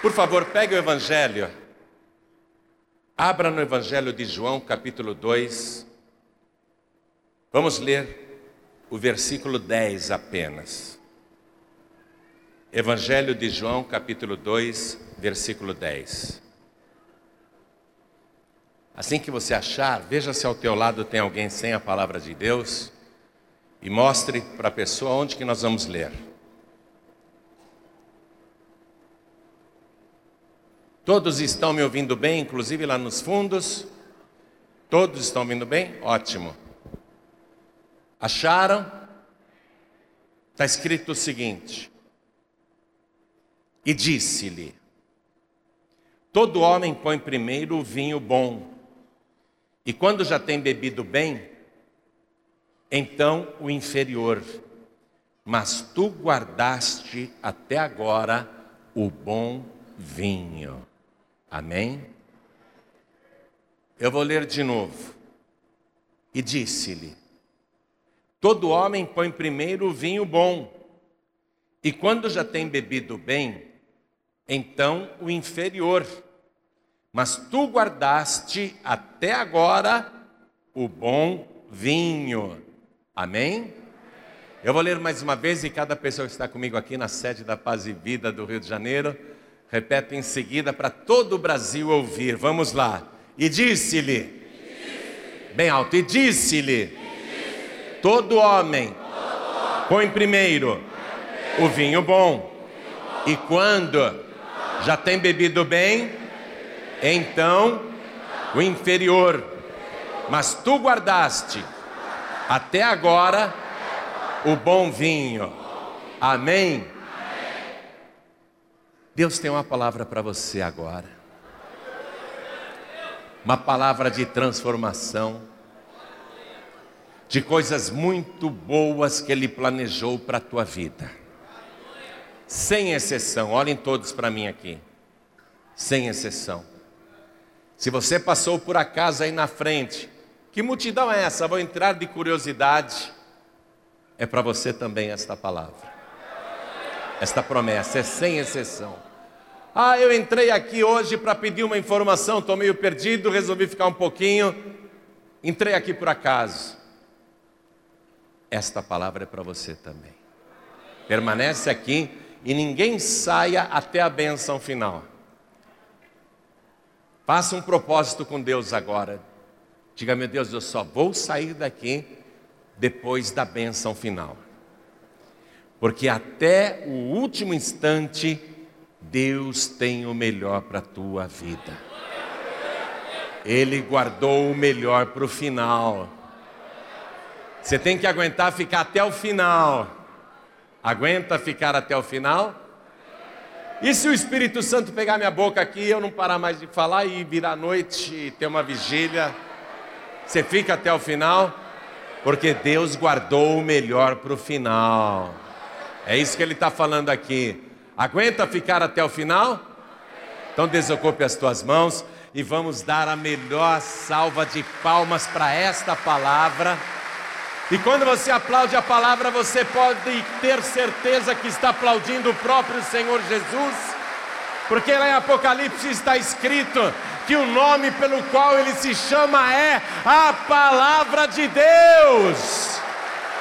Por favor, pegue o Evangelho. Abra no Evangelho de João, capítulo 2. Vamos ler o versículo 10 apenas. Evangelho de João, capítulo 2, versículo 10. Assim que você achar, veja se ao teu lado tem alguém sem a palavra de Deus e mostre para a pessoa onde que nós vamos ler. Todos estão me ouvindo bem, inclusive lá nos fundos? Todos estão ouvindo bem? Ótimo. Acharam? Está escrito o seguinte: E disse-lhe: Todo homem põe primeiro o vinho bom, e quando já tem bebido bem, então o inferior. Mas tu guardaste até agora o bom vinho. Amém? Eu vou ler de novo. E disse-lhe: Todo homem põe primeiro o vinho bom, e quando já tem bebido bem, então o inferior. Mas tu guardaste até agora o bom vinho. Amém? Eu vou ler mais uma vez e cada pessoa que está comigo aqui na sede da Paz e Vida do Rio de Janeiro Repete em seguida para todo o Brasil ouvir. Vamos lá. E disse-lhe, disse bem alto, e disse-lhe: disse todo homem põe primeiro o vinho bom, e quando já tem bebido bem, então o inferior. Mas tu guardaste até agora o bom vinho. Amém. Deus tem uma palavra para você agora. Uma palavra de transformação, de coisas muito boas que Ele planejou para a tua vida. Sem exceção, olhem todos para mim aqui. Sem exceção. Se você passou por acaso aí na frente, que multidão é essa? Vou entrar de curiosidade. É para você também esta palavra. Esta promessa é sem exceção. Ah, eu entrei aqui hoje para pedir uma informação, estou meio perdido, resolvi ficar um pouquinho. Entrei aqui por acaso. Esta palavra é para você também. Permanece aqui e ninguém saia até a benção final. Faça um propósito com Deus agora. Diga, meu Deus, eu só vou sair daqui depois da benção final. Porque até o último instante Deus tem o melhor para a tua vida. Ele guardou o melhor para o final. Você tem que aguentar ficar até o final. Aguenta ficar até o final? E se o Espírito Santo pegar minha boca aqui, eu não parar mais de falar e virar noite e ter uma vigília? Você fica até o final? Porque Deus guardou o melhor para o final. É isso que ele está falando aqui. Aguenta ficar até o final? Então desocupe as tuas mãos e vamos dar a melhor salva de palmas para esta palavra. E quando você aplaude a palavra, você pode ter certeza que está aplaudindo o próprio Senhor Jesus, porque lá em Apocalipse está escrito que o nome pelo qual ele se chama é a Palavra de Deus.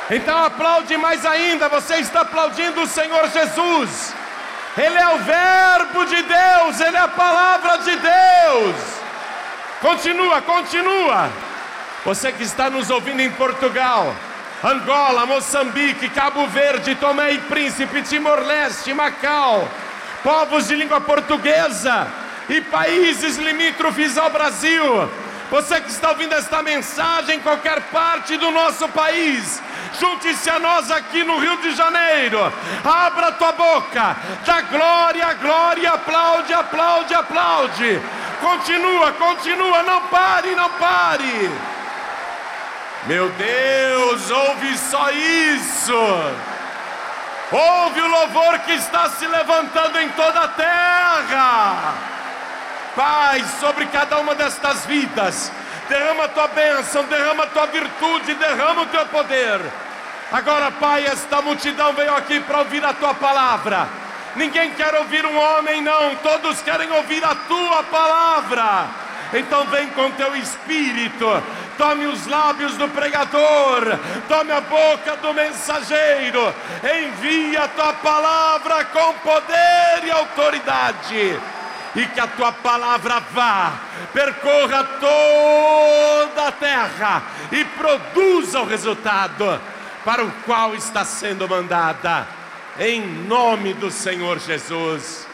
Então aplaude mais ainda, você está aplaudindo o Senhor Jesus. Ele é o Verbo de Deus, Ele é a palavra de Deus. Continua, continua. Você que está nos ouvindo em Portugal, Angola, Moçambique, Cabo Verde, Tomé e Príncipe, Timor-Leste, Macau, povos de língua portuguesa e países limítrofes ao Brasil. Você que está ouvindo esta mensagem em qualquer parte do nosso país, Junte-se a nós aqui no Rio de Janeiro. Abra tua boca. Dá glória, glória. Aplaude, aplaude, aplaude. Continua, continua. Não pare, não pare. Meu Deus, ouve só isso. Ouve o louvor que está se levantando em toda a terra. Pai, sobre cada uma destas vidas, derrama a tua bênção, derrama a tua virtude, derrama o teu poder. Agora, Pai, esta multidão veio aqui para ouvir a tua palavra. Ninguém quer ouvir um homem, não, todos querem ouvir a tua palavra. Então vem com teu espírito, tome os lábios do pregador, tome a boca do mensageiro, envia a tua palavra com poder e autoridade e que a tua palavra vá, percorra toda a terra e produza o resultado para o qual está sendo mandada, em nome do Senhor Jesus.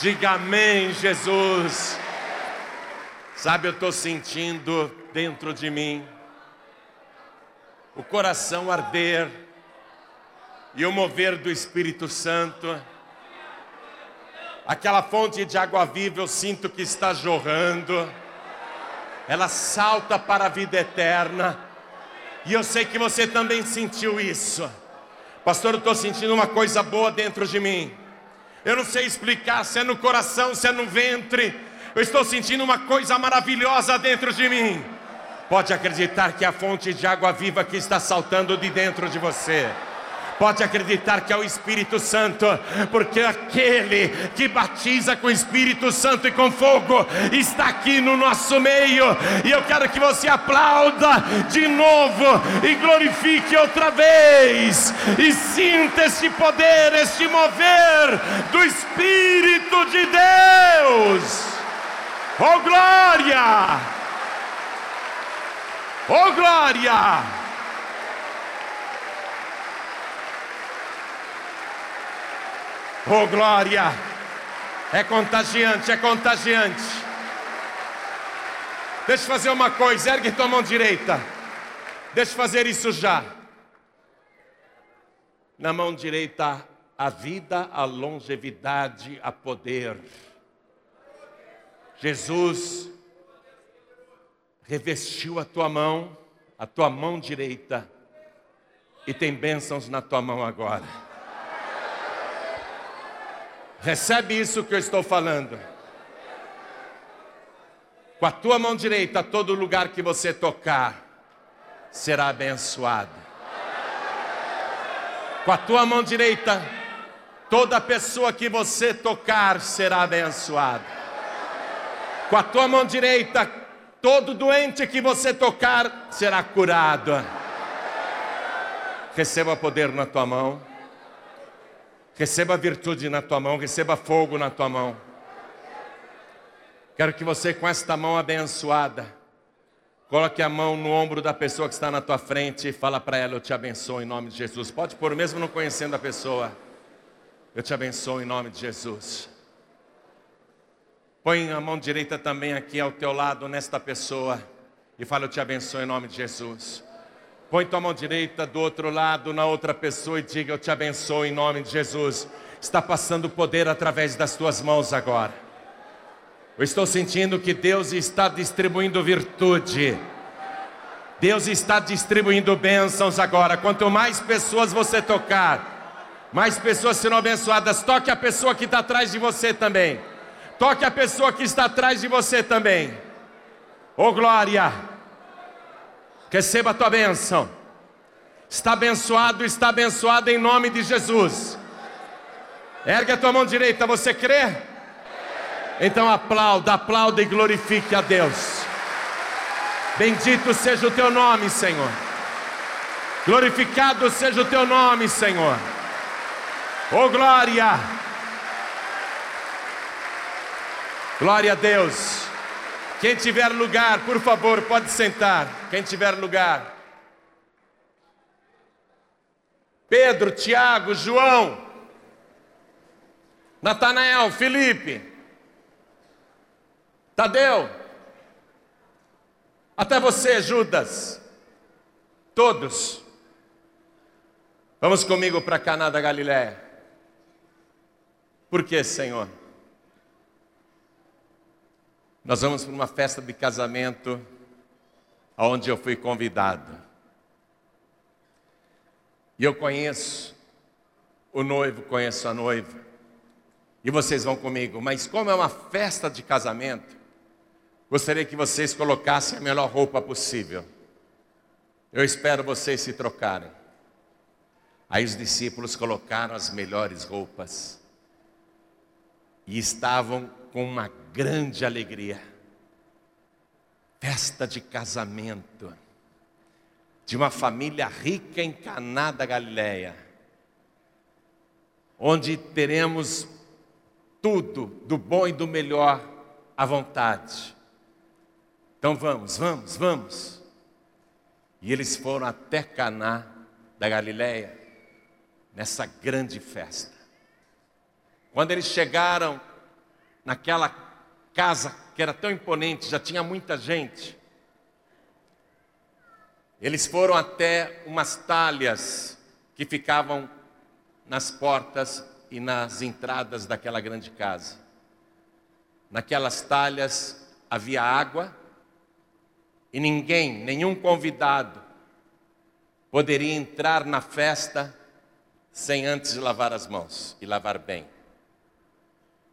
Diga amém, Jesus. Sabe, eu estou sentindo dentro de mim o coração arder e o mover do Espírito Santo aquela fonte de água viva eu sinto que está jorrando, ela salta para a vida eterna, e eu sei que você também sentiu isso, pastor. Eu estou sentindo uma coisa boa dentro de mim, eu não sei explicar se é no coração, se é no ventre, eu estou sentindo uma coisa maravilhosa dentro de mim. Pode acreditar que é a fonte de água viva que está saltando de dentro de você. Pode acreditar que é o Espírito Santo, porque aquele que batiza com o Espírito Santo e com fogo está aqui no nosso meio. E eu quero que você aplauda de novo e glorifique outra vez. E sinta este poder, este mover do Espírito de Deus. Oh glória! Oh glória! Oh glória! É contagiante, é contagiante. Deixa eu fazer uma coisa, ergue tua mão direita. Deixa eu fazer isso já. Na mão direita, a vida, a longevidade, a poder. Jesus revestiu a tua mão, a tua mão direita, e tem bênçãos na tua mão agora. Recebe isso que eu estou falando. Com a tua mão direita, todo lugar que você tocar será abençoado. Com a tua mão direita, toda pessoa que você tocar será abençoada. Com a tua mão direita, todo doente que você tocar será curado. Receba poder na tua mão. Receba virtude na tua mão, receba fogo na tua mão. Quero que você, com esta mão abençoada, coloque a mão no ombro da pessoa que está na tua frente e fala para ela: Eu te abençoo em nome de Jesus. Pode pôr, mesmo não conhecendo a pessoa. Eu te abençoo em nome de Jesus. Põe a mão direita também aqui ao teu lado, nesta pessoa, e fala: Eu te abençoo em nome de Jesus. Põe tua mão direita do outro lado na outra pessoa e diga: Eu te abençoo em nome de Jesus. Está passando poder através das tuas mãos agora. Eu estou sentindo que Deus está distribuindo virtude. Deus está distribuindo bênçãos agora. Quanto mais pessoas você tocar, mais pessoas serão abençoadas. Toque a pessoa que está atrás de você também. Toque a pessoa que está atrás de você também. Oh glória! Receba a tua bênção. Está abençoado, está abençoado em nome de Jesus. Ergue a tua mão direita, você crê? Então aplauda, aplauda e glorifique a Deus. Bendito seja o teu nome, Senhor. Glorificado seja o teu nome, Senhor. Oh glória! Glória a Deus. Quem tiver lugar, por favor, pode sentar. Quem tiver lugar. Pedro, Tiago, João, Natanael, Felipe, Tadeu, até você, Judas, todos. Vamos comigo para Caná da Galiléia. Por que, Senhor? Nós vamos para uma festa de casamento aonde eu fui convidado. E eu conheço o noivo, conheço a noiva. E vocês vão comigo, mas como é uma festa de casamento, gostaria que vocês colocassem a melhor roupa possível. Eu espero vocês se trocarem. Aí os discípulos colocaram as melhores roupas. e estavam com uma grande alegria. Festa de casamento de uma família rica em Caná da Galileia, onde teremos tudo do bom e do melhor à vontade. Então vamos, vamos, vamos. E eles foram até Caná da Galileia nessa grande festa. Quando eles chegaram naquela casa que era tão imponente, já tinha muita gente. Eles foram até umas talhas que ficavam nas portas e nas entradas daquela grande casa. Naquelas talhas havia água e ninguém, nenhum convidado, poderia entrar na festa sem antes lavar as mãos e lavar bem.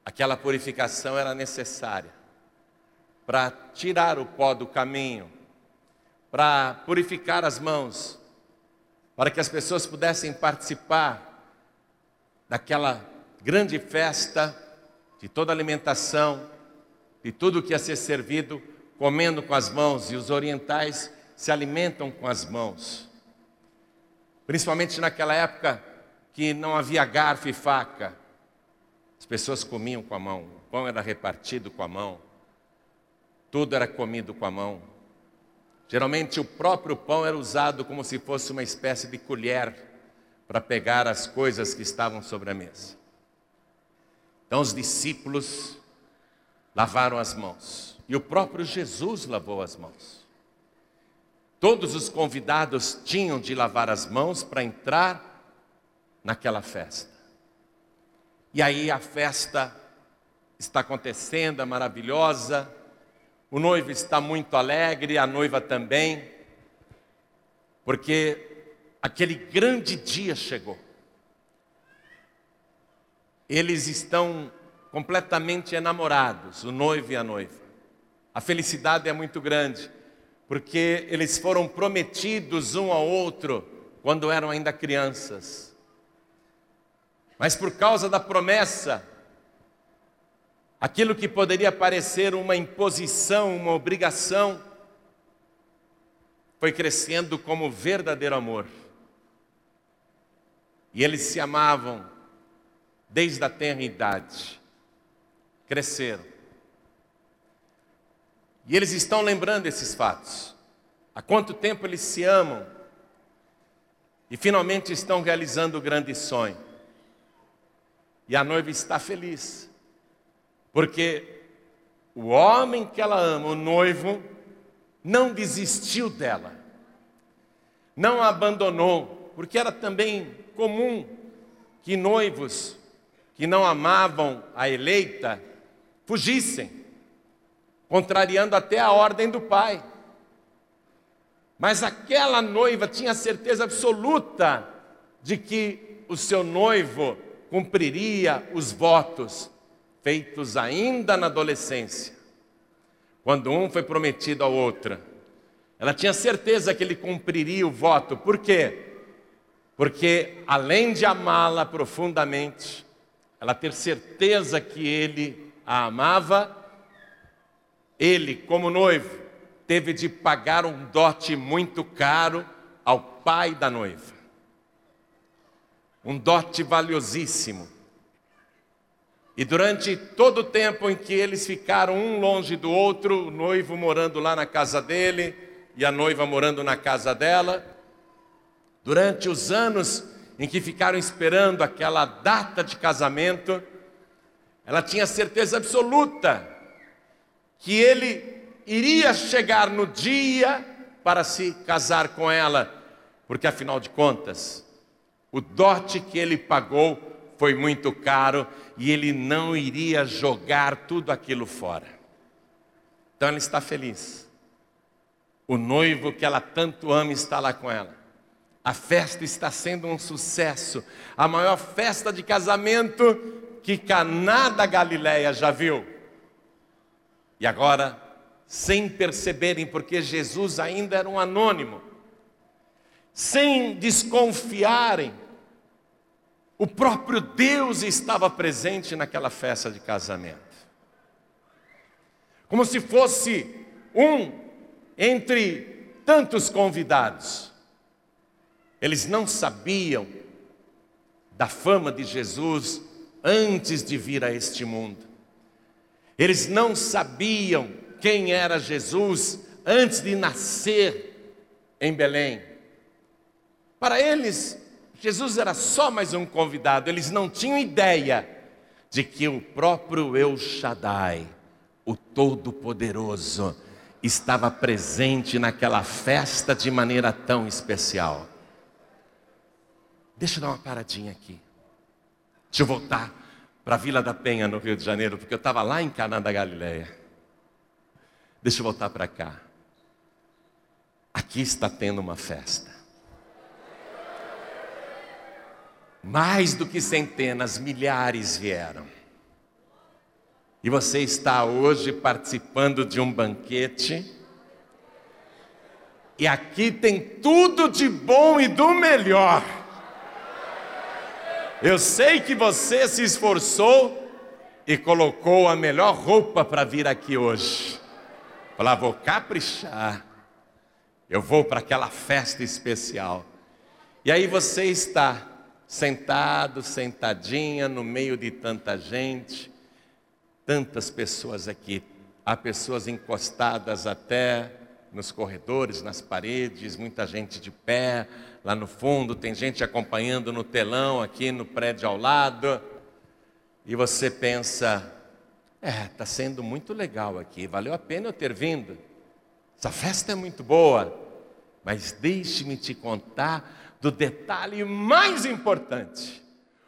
Aquela purificação era necessária para tirar o pó do caminho, para purificar as mãos, para que as pessoas pudessem participar daquela grande festa, de toda alimentação, de tudo que ia ser servido, comendo com as mãos, e os orientais se alimentam com as mãos. Principalmente naquela época que não havia garfo e faca, as pessoas comiam com a mão, o pão era repartido com a mão, tudo era comido com a mão. Geralmente o próprio pão era usado como se fosse uma espécie de colher para pegar as coisas que estavam sobre a mesa. Então os discípulos lavaram as mãos e o próprio Jesus lavou as mãos. Todos os convidados tinham de lavar as mãos para entrar naquela festa. E aí a festa está acontecendo, é maravilhosa. O noivo está muito alegre, a noiva também, porque aquele grande dia chegou. Eles estão completamente enamorados, o noivo e a noiva. A felicidade é muito grande, porque eles foram prometidos um ao outro quando eram ainda crianças. Mas por causa da promessa, aquilo que poderia parecer uma imposição, uma obrigação, foi crescendo como verdadeiro amor. E eles se amavam desde a tenra idade. Cresceram. E eles estão lembrando esses fatos. Há quanto tempo eles se amam e finalmente estão realizando o grande sonho. E a noiva está feliz, porque o homem que ela ama, o noivo, não desistiu dela, não a abandonou, porque era também comum que noivos que não amavam a eleita fugissem, contrariando até a ordem do pai. Mas aquela noiva tinha certeza absoluta de que o seu noivo cumpriria os votos feitos ainda na adolescência, quando um foi prometido ao outro. Ela tinha certeza que ele cumpriria o voto, por quê? Porque além de amá-la profundamente, ela ter certeza que ele a amava, ele, como noivo, teve de pagar um dote muito caro ao pai da noiva. Um dote valiosíssimo. E durante todo o tempo em que eles ficaram um longe do outro, o noivo morando lá na casa dele e a noiva morando na casa dela, Durante os anos em que ficaram esperando aquela data de casamento, ela tinha certeza absoluta que ele iria chegar no dia para se casar com ela, porque afinal de contas, o dote que ele pagou foi muito caro e ele não iria jogar tudo aquilo fora. Então ela está feliz. O noivo que ela tanto ama está lá com ela. A festa está sendo um sucesso, a maior festa de casamento que Caná da Galileia já viu. E agora, sem perceberem, porque Jesus ainda era um anônimo, sem desconfiarem, O próprio Deus estava presente naquela festa de casamento. Como se fosse um entre tantos convidados. Eles não sabiam da fama de Jesus antes de vir a este mundo. Eles não sabiam quem era Jesus antes de nascer em Belém. Para eles, Jesus era só mais um convidado, eles não tinham ideia de que o próprio El Shaddai, o Todo-Poderoso, estava presente naquela festa de maneira tão especial. Deixa eu dar uma paradinha aqui. Deixa eu voltar para a Vila da Penha, no Rio de Janeiro, porque eu estava lá em Caná da Galileia. Deixa eu voltar para cá. Aqui está tendo uma festa. Mais do que centenas, milhares vieram. E você está hoje participando de um banquete. E aqui tem tudo de bom e do melhor. Eu sei que você se esforçou e colocou a melhor roupa para vir aqui hoje. Falar, vou caprichar. Eu vou para aquela festa especial. E aí você está sentado, sentadinha no meio de tanta gente, tantas pessoas aqui. Há pessoas encostadas até nos corredores, nas paredes, muita gente de pé, lá no fundo, tem gente acompanhando no telão aqui no prédio ao lado. E você pensa, é, está sendo muito legal aqui, valeu a pena eu ter vindo. Essa festa é muito boa, mas deixe-me te contar do detalhe mais importante.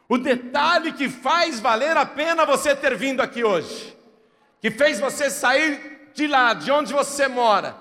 O detalhe que faz valer a pena você ter vindo aqui hoje, que fez você sair de lá, de onde você mora,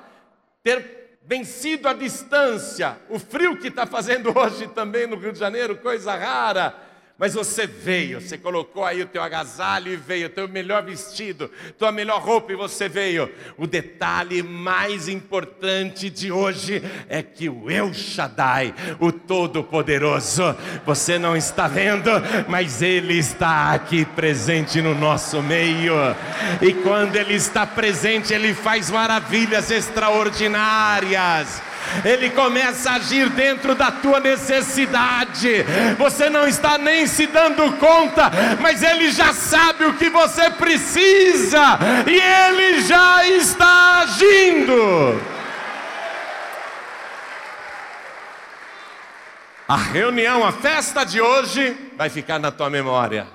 ter vencido a distância, o frio que está fazendo hoje também no Rio de Janeiro, coisa rara. Mas você veio, você colocou aí o teu agasalho e veio, o teu melhor vestido, tua melhor roupa e você veio. O detalhe mais importante de hoje é que o El Shaddai, o Todo-Poderoso, você não está vendo, mas Ele está aqui presente no nosso meio. E quando Ele está presente, Ele faz maravilhas extraordinárias. Ele começa a agir dentro da tua necessidade. Você não está nem se dando conta, mas Ele já sabe o que você precisa e Ele já está agindo. A reunião, a festa de hoje vai ficar na tua memória.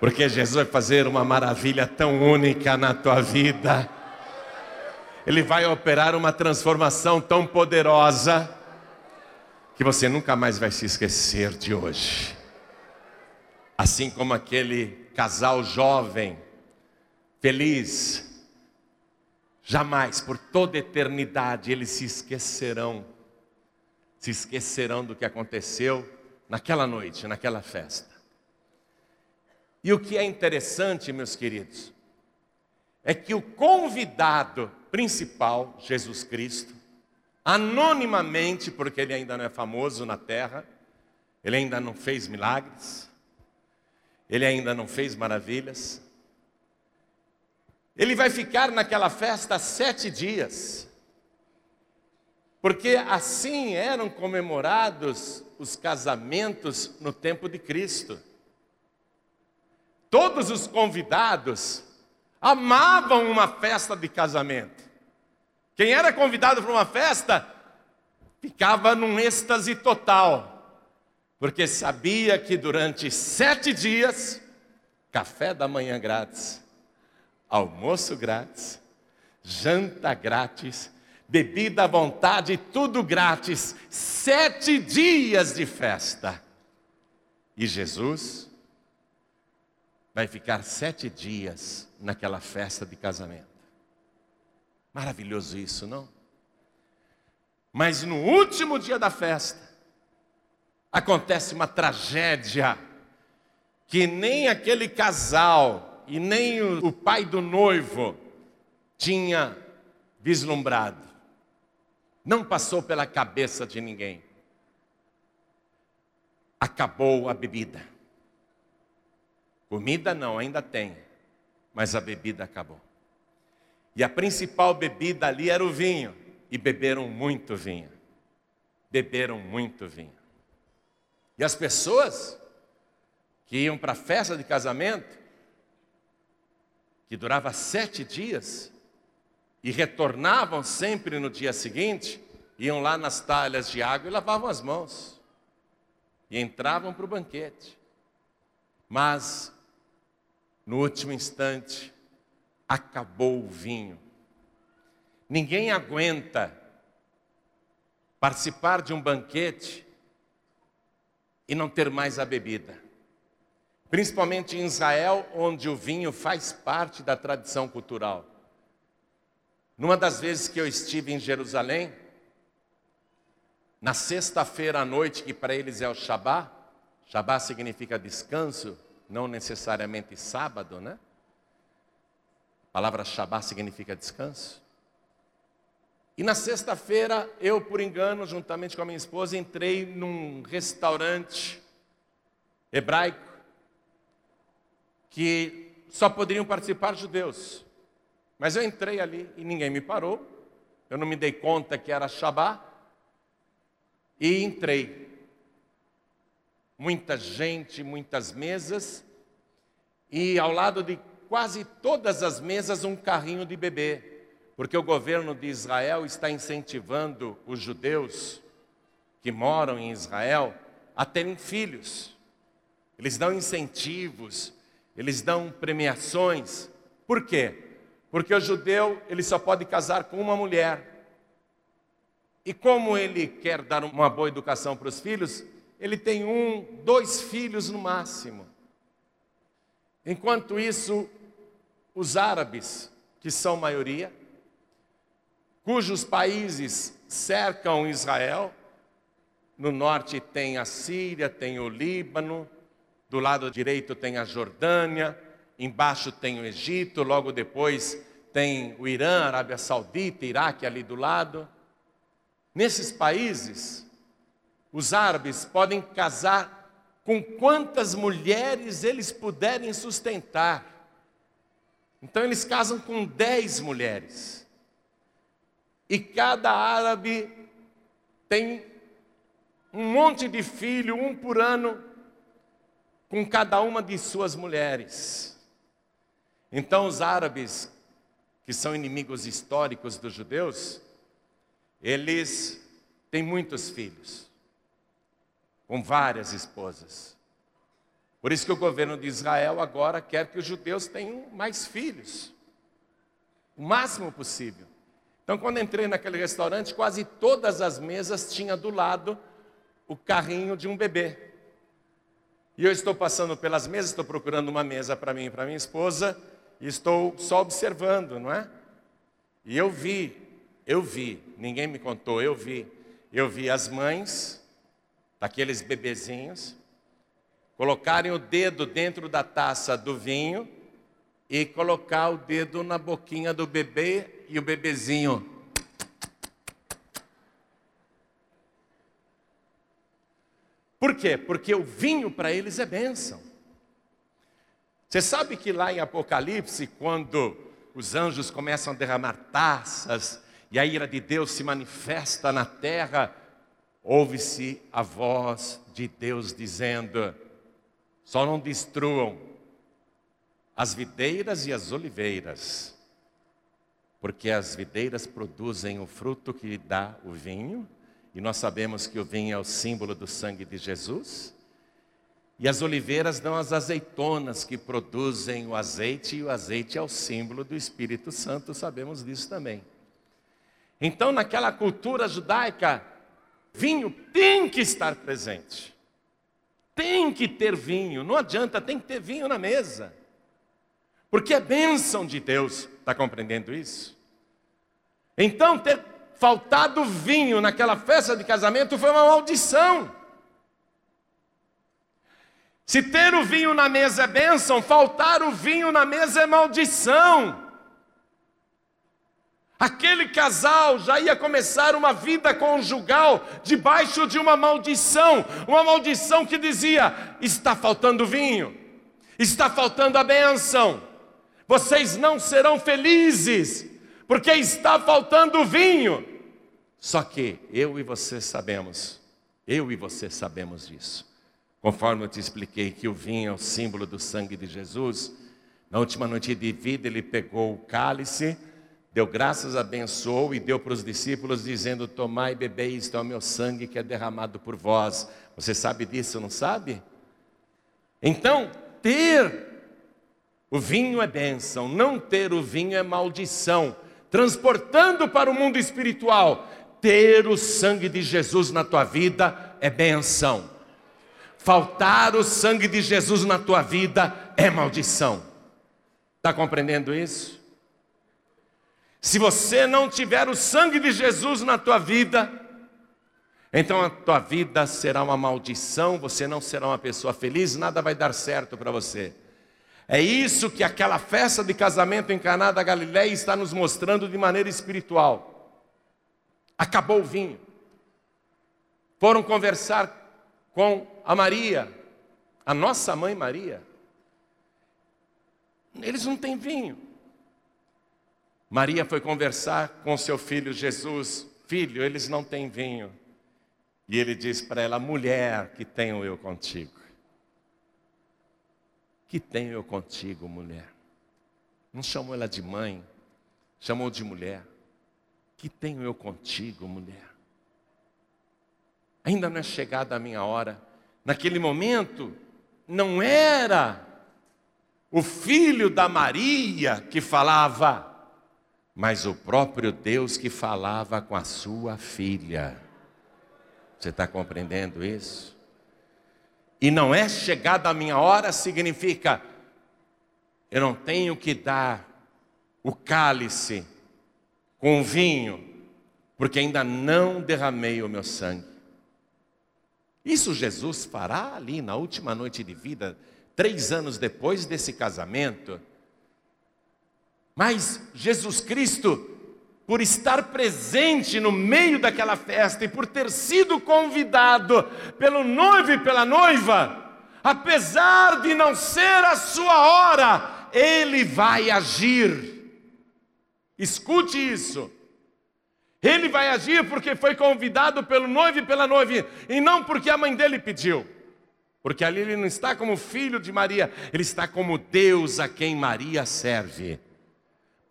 Porque Jesus vai fazer uma maravilha tão única na tua vida. Ele vai operar uma transformação tão poderosa que você nunca mais vai se esquecer de hoje. Assim como aquele casal jovem, feliz, jamais, por toda eternidade, eles se esquecerão, se esquecerão do que aconteceu naquela noite, naquela festa. E o que é interessante, meus queridos, é que o convidado principal, Jesus Cristo, anonimamente, porque ele ainda não é famoso na terra, ele ainda não fez milagres, ele ainda não fez maravilhas. Ele vai ficar naquela festa sete dias, porque assim eram comemorados os casamentos no tempo de Cristo. Todos os convidados amavam uma festa de casamento. Quem era convidado para uma festa ficava num êxtase total, porque sabia que durante sete dias, café da manhã grátis, almoço grátis, janta grátis, bebida à vontade, tudo grátis, sete dias de festa. E Jesus vai ficar sete dias naquela festa de casamento. Maravilhoso isso, não? Mas no último dia da festa, acontece uma tragédia que nem aquele casal e nem o, pai do noivo tinha vislumbrado. Não passou pela cabeça de ninguém. acabou a bebida. Comida não, ainda tem, mas a bebida acabou. E a principal bebida ali era o vinho, e beberam muito vinho. Beberam muito vinho. E as pessoas que iam para a festa de casamento, que durava sete dias, e retornavam sempre no dia seguinte, iam lá nas talhas de água e lavavam as mãos, e entravam para o banquete. Mas, no último instante, acabou o vinho. Ninguém aguenta participar de um banquete e não ter mais a bebida. Principalmente em Israel, onde o vinho faz parte da tradição cultural. Numa das vezes que eu estive em Jerusalém, na sexta-feira à noite, que para eles é o Shabá, Shabá significa descanso, não necessariamente sábado, né? A palavra Shabá significa descanso. E na sexta-feira, eu, por engano, juntamente com a minha esposa, entrei num restaurante hebraico que só poderiam participar judeus. Mas eu entrei ali e ninguém me parou. Eu não me dei conta que era Shabá. E entrei. Muita gente, muitas mesas. E ao lado de quase todas as mesas, um carrinho de bebê. Porque o governo de Israel está incentivando os judeus que moram em Israel a terem filhos. Eles dão incentivos, eles dão premiações. Por quê? Porque o judeu, ele só pode casar com uma mulher. E como ele quer dar uma boa educação para os filhos, ele tem um, dois filhos no máximo. Enquanto isso, os árabes, que são maioria, cujos países cercam Israel, no norte tem a Síria, tem o Líbano, do lado direito tem a Jordânia, embaixo tem o Egito, logo depois tem o Irã, Arábia Saudita, Iraque ali do lado. Nesses países, os árabes podem casar com quantas mulheres eles puderem sustentar. Então eles casam com dez mulheres. E cada árabe tem um monte de filho, um por ano, com cada uma de suas mulheres. Então, os árabes, que são inimigos históricos dos judeus, eles têm muitos filhos, com várias esposas. Por isso que o governo de Israel agora quer que os judeus tenham mais filhos, o máximo possível. Então, quando entrei naquele restaurante, quase todas as mesas tinha do lado o carrinho de um bebê. E eu estou passando pelas mesas, estou procurando uma mesa para mim e para minha esposa, e estou só observando, não é? E eu vi, eu vi, ninguém me contou, eu vi, eu vi as mães daqueles bebezinhos colocarem o dedo dentro da taça do vinho e colocar o dedo na boquinha do bebê e o bebezinho Por quê? Porque o vinho para eles é bênção. Você sabe que lá em Apocalipse, quando os anjos começam a derramar taças e a ira de Deus se manifesta na terra, ouve-se a voz de Deus dizendo: só não destruam as videiras e as oliveiras, porque as videiras produzem o fruto que dá o vinho e nós sabemos que o vinho é o símbolo do sangue de Jesus. E as oliveiras dão as azeitonas que produzem o azeite, e o azeite é o símbolo do Espírito Santo, sabemos disso também. Então, naquela cultura judaica, vinho tem que estar presente. Tem que ter vinho, não adianta, tem que ter vinho na mesa. Porque é bênção de Deus, está compreendendo isso? Então, ter faltado vinho naquela festa de casamento foi uma maldição. Se ter o vinho na mesa é bênção, faltar o vinho na mesa é maldição. Aquele casal já ia começar uma vida conjugal debaixo de uma maldição, uma maldição que dizia: está faltando vinho, está faltando a bênção, vocês não serão felizes, porque está faltando vinho. Só que eu e você sabemos, eu e você sabemos disso. Conforme eu te expliquei que o vinho é o símbolo do sangue de Jesus, na última noite de vida ele pegou o cálice deu graças, abençoou e deu para os discípulos, dizendo: Tomai e bebei, isto é o meu sangue que é derramado por vós. Você sabe disso, não sabe? Então, ter o vinho é bênção, não ter o vinho é maldição. Transportando para o mundo espiritual, ter o sangue de Jesus na tua vida é benção. Faltar o sangue de Jesus na tua vida é maldição. Está compreendendo isso? Se você não tiver o sangue de Jesus na tua vida, então a tua vida será uma maldição, você não será uma pessoa feliz, nada vai dar certo para você. É isso que aquela festa de casamento em Caná da Galileia está nos mostrando de maneira espiritual. Acabou o vinho. Foram conversar com a Maria, a nossa mãe Maria. Eles não têm vinho. Maria foi conversar com seu filho Jesus: Filho, eles não têm vinho. E ele diz para ela: Mulher, que tenho eu contigo? Que tenho eu contigo, mulher? Não chamou ela de mãe, chamou de mulher. Que tenho eu contigo, mulher? Ainda não é chegada a minha hora. Naquele momento, não era o filho da Maria que falava, mas o próprio Deus que falava com a sua filha. Você está compreendendo isso? E não é chegada a minha hora, significa eu não tenho que dar o cálice com vinho, porque ainda não derramei o meu sangue. Isso Jesus fará ali na última noite de vida, três anos depois desse casamento. Mas Jesus Cristo, por estar presente no meio daquela festa e por ter sido convidado pelo noivo e pela noiva, apesar de não ser a sua hora, ele vai agir. Escute isso. Ele vai agir porque foi convidado pelo noivo e pela noiva, e não porque a mãe dele pediu. Porque ali ele não está como filho de Maria, ele está como Deus a quem Maria serve.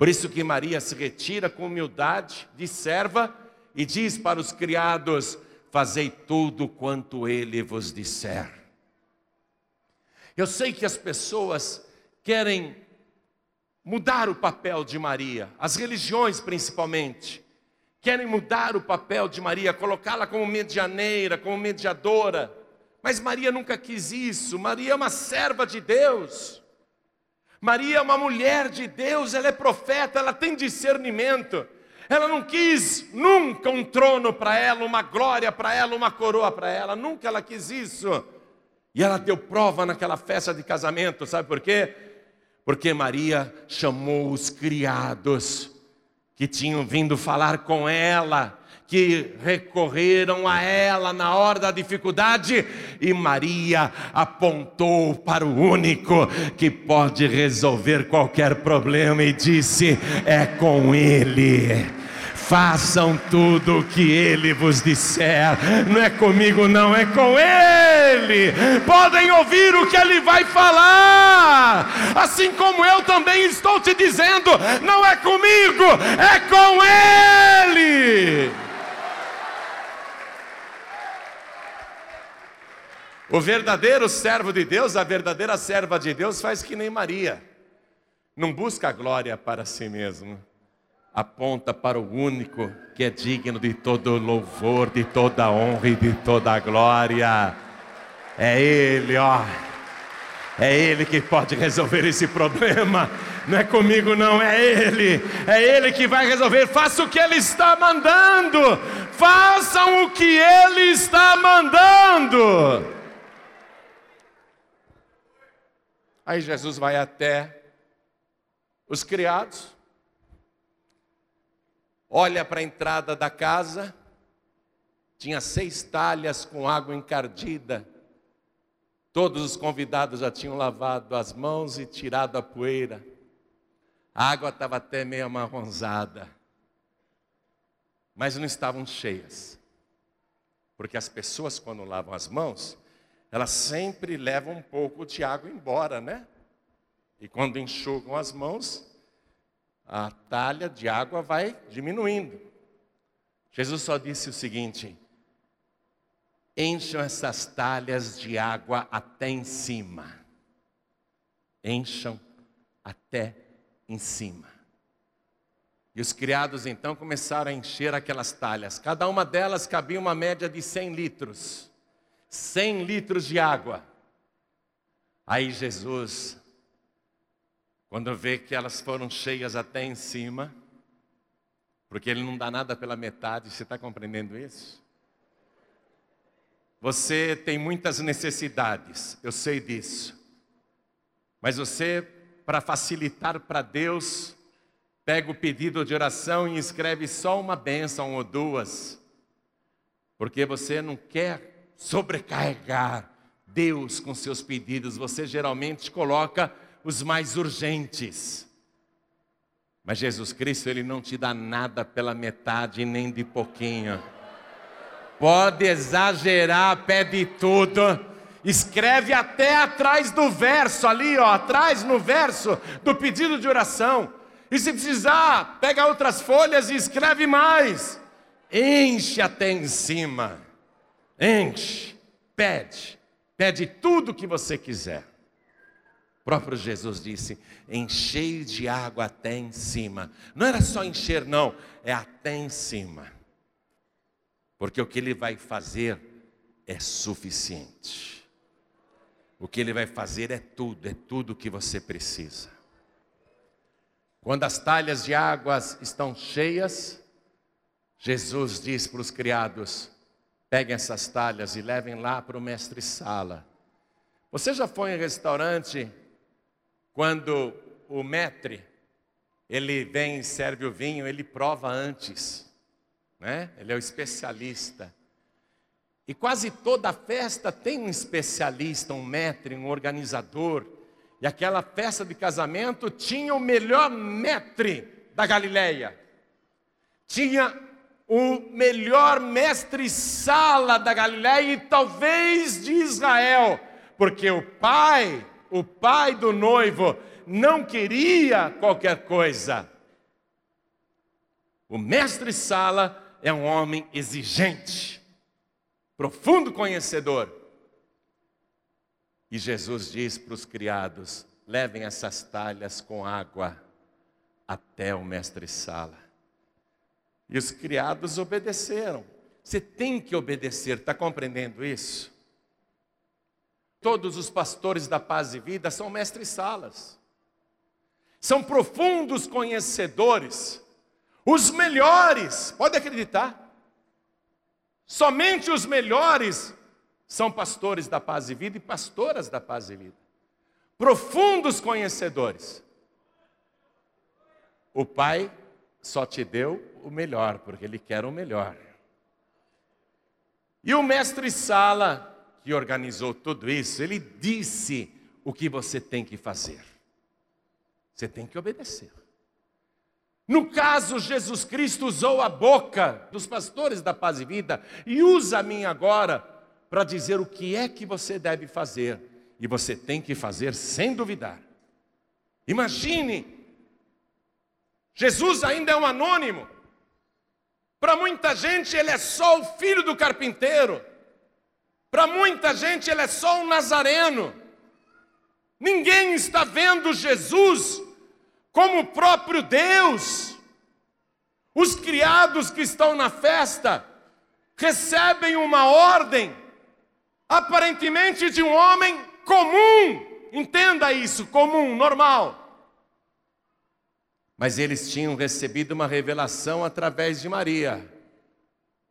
Por isso que Maria se retira com humildade de serva e diz para os criados: Fazei tudo quanto ele vos disser. Eu sei que as pessoas querem mudar o papel de Maria, as religiões principalmente, querem mudar o papel de Maria, colocá-la como medianeira, como mediadora. Mas Maria nunca quis isso. Maria é uma serva de Deus. Maria é uma mulher de Deus, ela é profeta, ela tem discernimento. Ela não quis nunca um trono para ela, uma glória para ela, uma coroa para ela, nunca ela quis isso. E ela deu prova naquela festa de casamento, sabe por quê? Porque Maria chamou os criados que tinham vindo falar com ela que recorreram a ela na hora da dificuldade, e Maria apontou para o único que pode resolver qualquer problema e disse: É com Ele. Façam tudo o que ele vos disser, não é comigo, não, é com ele. Podem ouvir o que ele vai falar, assim como eu também estou te dizendo: não é comigo, é com ele. O verdadeiro servo de Deus, a verdadeira serva de Deus, faz que nem Maria. Não busca glória para si mesmo, aponta para o único que é digno de todo louvor, de toda honra e de toda glória. É Ele, ó. É Ele que pode resolver esse problema. Não é comigo, não, é Ele. É Ele que vai resolver. Faça o que Ele está mandando. Façam o que Ele está mandando. Aí Jesus vai até os criados olha para a entrada da casa, tinha seis talhas com água encardida. Todos os convidados já tinham lavado as mãos e tirado a poeira. A água estava até meio amarronzada, mas não estavam cheias. Porque as pessoas, quando lavam as mãos, elas sempre levam um pouco de água embora, né? E quando enxugam as mãos, a talha de água vai diminuindo. Jesus só disse o seguinte: encham essas talhas de água até em cima. Encham até em cima. E os criados então começaram a encher aquelas talhas. Cada uma delas cabia uma média de 100 litros. 100 litros de água. Aí Jesus, quando vê que elas foram cheias até em cima, porque ele não dá nada pela metade, você está compreendendo isso? Você tem muitas necessidades, eu sei disso. Mas você, para facilitar para Deus, pega o pedido de oração e escreve só uma bênção ou duas, porque você não quer sobrecarregar Deus com seus pedidos, você geralmente coloca os mais urgentes. Mas Jesus Cristo, Ele não te dá nada pela metade, nem de pouquinho. Pode exagerar, pede tudo. Escreve até atrás do verso, ali, ó, atrás no verso do pedido de oração. E se precisar, pega outras folhas e escreve mais. Enche até em cima. Enche. Pede. Pede tudo que você quiser. O próprio Jesus disse: enchei de água até em cima. Não era só encher, não, é até em cima. Porque o que ele vai fazer é suficiente. O que ele vai fazer é tudo, é tudo o que você precisa. Quando as talhas de águas estão cheias, Jesus diz para os criados: peguem essas talhas e levem lá para o mestre Sala. Você já foi em restaurante quando o mestre ele vem e serve o vinho, ele prova antes, né? Ele é o especialista. E quase toda festa tem um especialista, um mestre, um organizador e aquela festa de casamento tinha o melhor mestre da Galileia. Tinha o melhor mestre-sala da Galileia e talvez de Israel, porque o pai, o pai do noivo, não queria qualquer coisa. O mestre-sala é um homem exigente, profundo conhecedor. E Jesus diz para os criados: levem essas talhas com água até o mestre-sala. E os criados obedeceram. Você tem que obedecer, está compreendendo isso? Todos os pastores da paz e vida são mestres-salas, são profundos conhecedores, os melhores, pode acreditar. Somente os melhores são pastores da paz e vida e pastoras da paz e vida. Profundos conhecedores. O Pai só te deu o melhor, porque Ele quer o melhor. E o mestre Sala, que organizou tudo isso, ele disse o que você tem que fazer. Você tem que obedecer. No caso, Jesus Cristo usou a boca dos pastores da paz e vida e usa a mim agora para dizer o que é que você deve fazer. E você tem que fazer sem duvidar. Imagine, Jesus ainda é um anônimo. Para muita gente, ele é só o filho do carpinteiro. Para muita gente, ele é só um nazareno. Ninguém está vendo Jesus como o próprio Deus. Os criados que estão na festa recebem uma ordem aparentemente de um homem comum, entenda isso, comum, normal. Mas eles tinham recebido uma revelação através de Maria.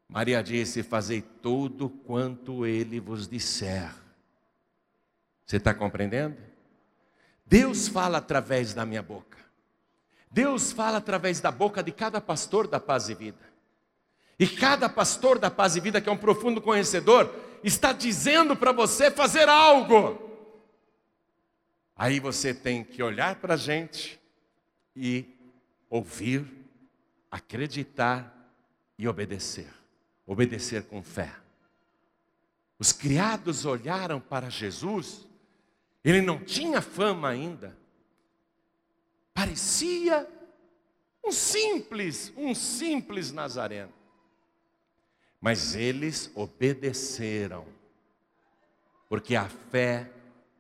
Maria disse: Fazei tudo quanto ele vos disser. Você está compreendendo? Deus fala através da minha boca. Deus fala através da boca de cada pastor da paz e vida. E cada pastor da paz e vida, que é um profundo conhecedor, está dizendo para você fazer algo. Aí você tem que olhar para a gente e ouvir, acreditar e obedecer. Obedecer com fé. Os criados olharam para Jesus, ele não tinha fama ainda, parecia um simples, um simples nazareno. Mas eles obedeceram, porque a fé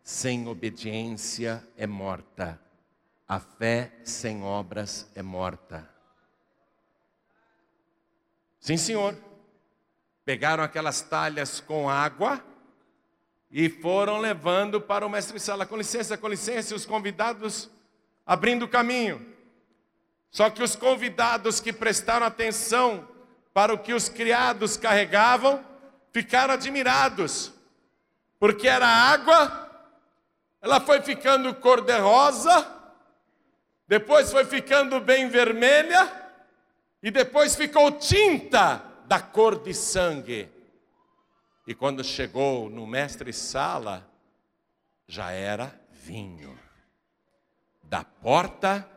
sem obediência é morta, a fé sem obras é morta. Sim, senhor. Pegaram aquelas talhas com água e foram levando para o mestre sala. Com licença, com licença, os convidados abrindo o caminho. Só que os convidados que prestaram atenção para o que os criados carregavam ficaram admirados, porque era água ela foi ficando cor-de-rosa, depois foi ficando bem vermelha, e depois ficou tinta da cor de sangue. E quando chegou no mestre-sala, já era vinho. Da porta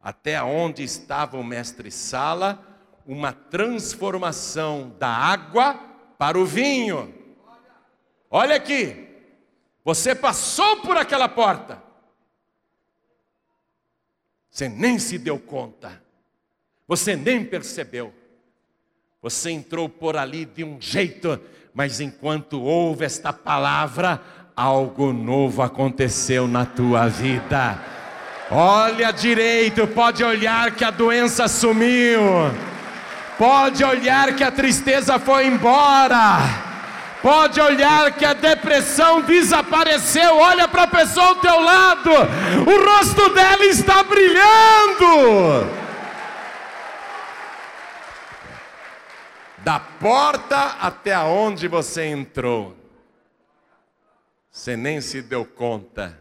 até onde estava o mestre-sala, uma transformação da água para o vinho. Olha aqui, você passou por aquela porta. Você nem se deu conta. Você nem percebeu. Você entrou por ali de um jeito, mas enquanto ouve esta palavra, algo novo aconteceu na tua vida. Olha direito, pode olhar que a doença sumiu. Pode olhar que a tristeza foi embora. Pode olhar que a depressão desapareceu. Olha para a pessoa ao teu lado. O rosto dela está brilhando. Da porta até onde você entrou. Você nem se deu conta,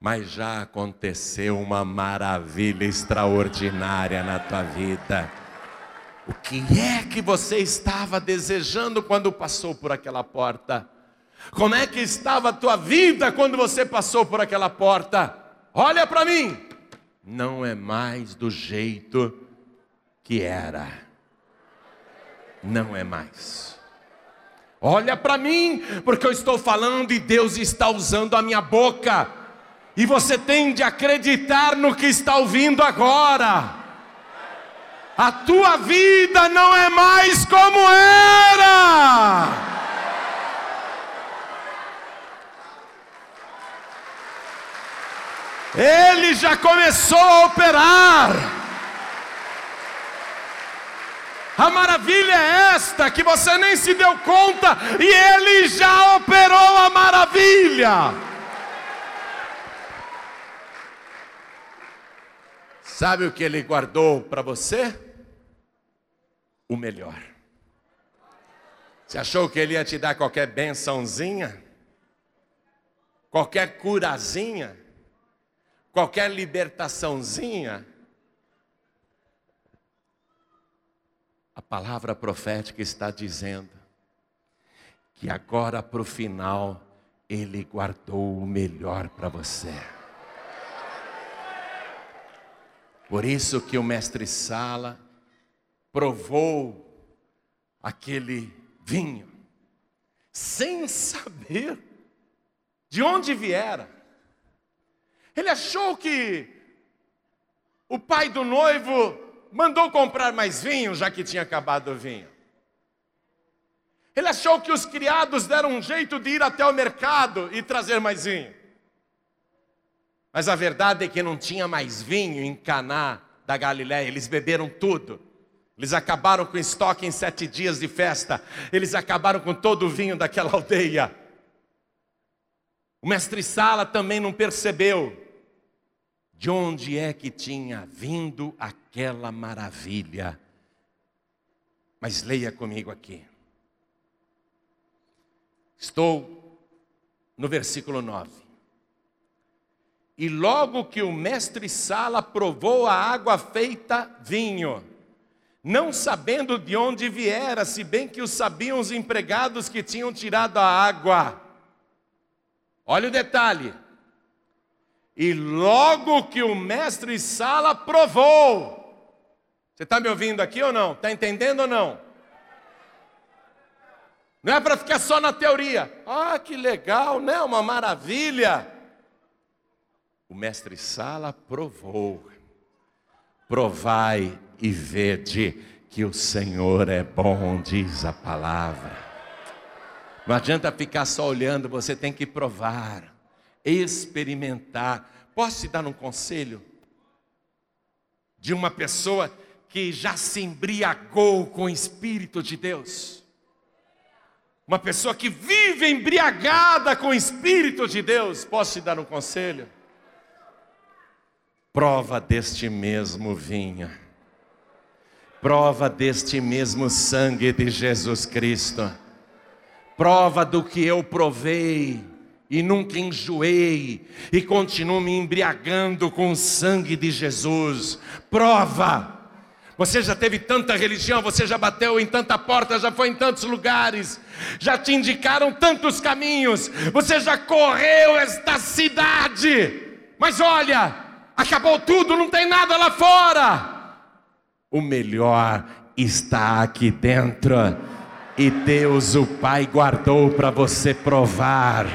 mas já aconteceu uma maravilha extraordinária na tua vida. O que é que você estava desejando quando passou por aquela porta? Como é que estava a tua vida quando você passou por aquela porta? Olha para mim. Não é mais do jeito que era. Não é mais. Olha para mim, porque eu estou falando e Deus está usando a minha boca. E você tem de acreditar no que está ouvindo agora. A tua vida não é mais como era. Ele já começou a operar. A maravilha é esta que você nem se deu conta e ele já operou a maravilha. Sabe o que ele guardou para você? O melhor. Você achou que ele ia te dar qualquer bençãozinha? Qualquer curazinha? Qualquer libertaçãozinha? A palavra profética está dizendo que agora para o final ele guardou o melhor para você. Por isso que o mestre Sala provou aquele vinho, sem saber de onde viera. Ele achou que o pai do noivo mandou comprar mais vinho, já que tinha acabado o vinho. Ele achou que os criados deram um jeito de ir até o mercado e trazer mais vinho. Mas a verdade é que não tinha mais vinho em Caná da Galiléia, eles beberam tudo. Eles acabaram com o estoque em sete dias de festa. Eles acabaram com todo o vinho daquela aldeia. O mestre Sala também não percebeu de onde é que tinha vindo aquela maravilha. Mas leia comigo aqui. Estou no versículo 9. E logo que o mestre Sala provou a água feita vinho, não sabendo de onde viera, se bem que o sabiam os empregados que tinham tirado a água. Olha o detalhe. E logo que o mestre Sala provou, você está me ouvindo aqui ou não? Está entendendo ou não? Não é para ficar só na teoria. Ah, que legal, né? Uma maravilha. O mestre Sala provou. Provai e vede que o Senhor é bom, diz a palavra. Não adianta ficar só olhando, você tem que provar, experimentar. Posso te dar um conselho? De uma pessoa que já se embriagou com o Espírito de Deus. Uma pessoa que vive embriagada com o Espírito de Deus, posso te dar um conselho? Prova deste mesmo vinho, prova deste mesmo sangue de Jesus Cristo, prova do que eu provei e nunca enjoei e continuo me embriagando com o sangue de Jesus. Prova! Você já teve tanta religião, você já bateu em tanta porta, já foi em tantos lugares, já te indicaram tantos caminhos, você já correu esta cidade, mas olha, acabou tudo, não tem nada lá fora. O melhor está aqui dentro, e Deus, o Pai, guardou para você provar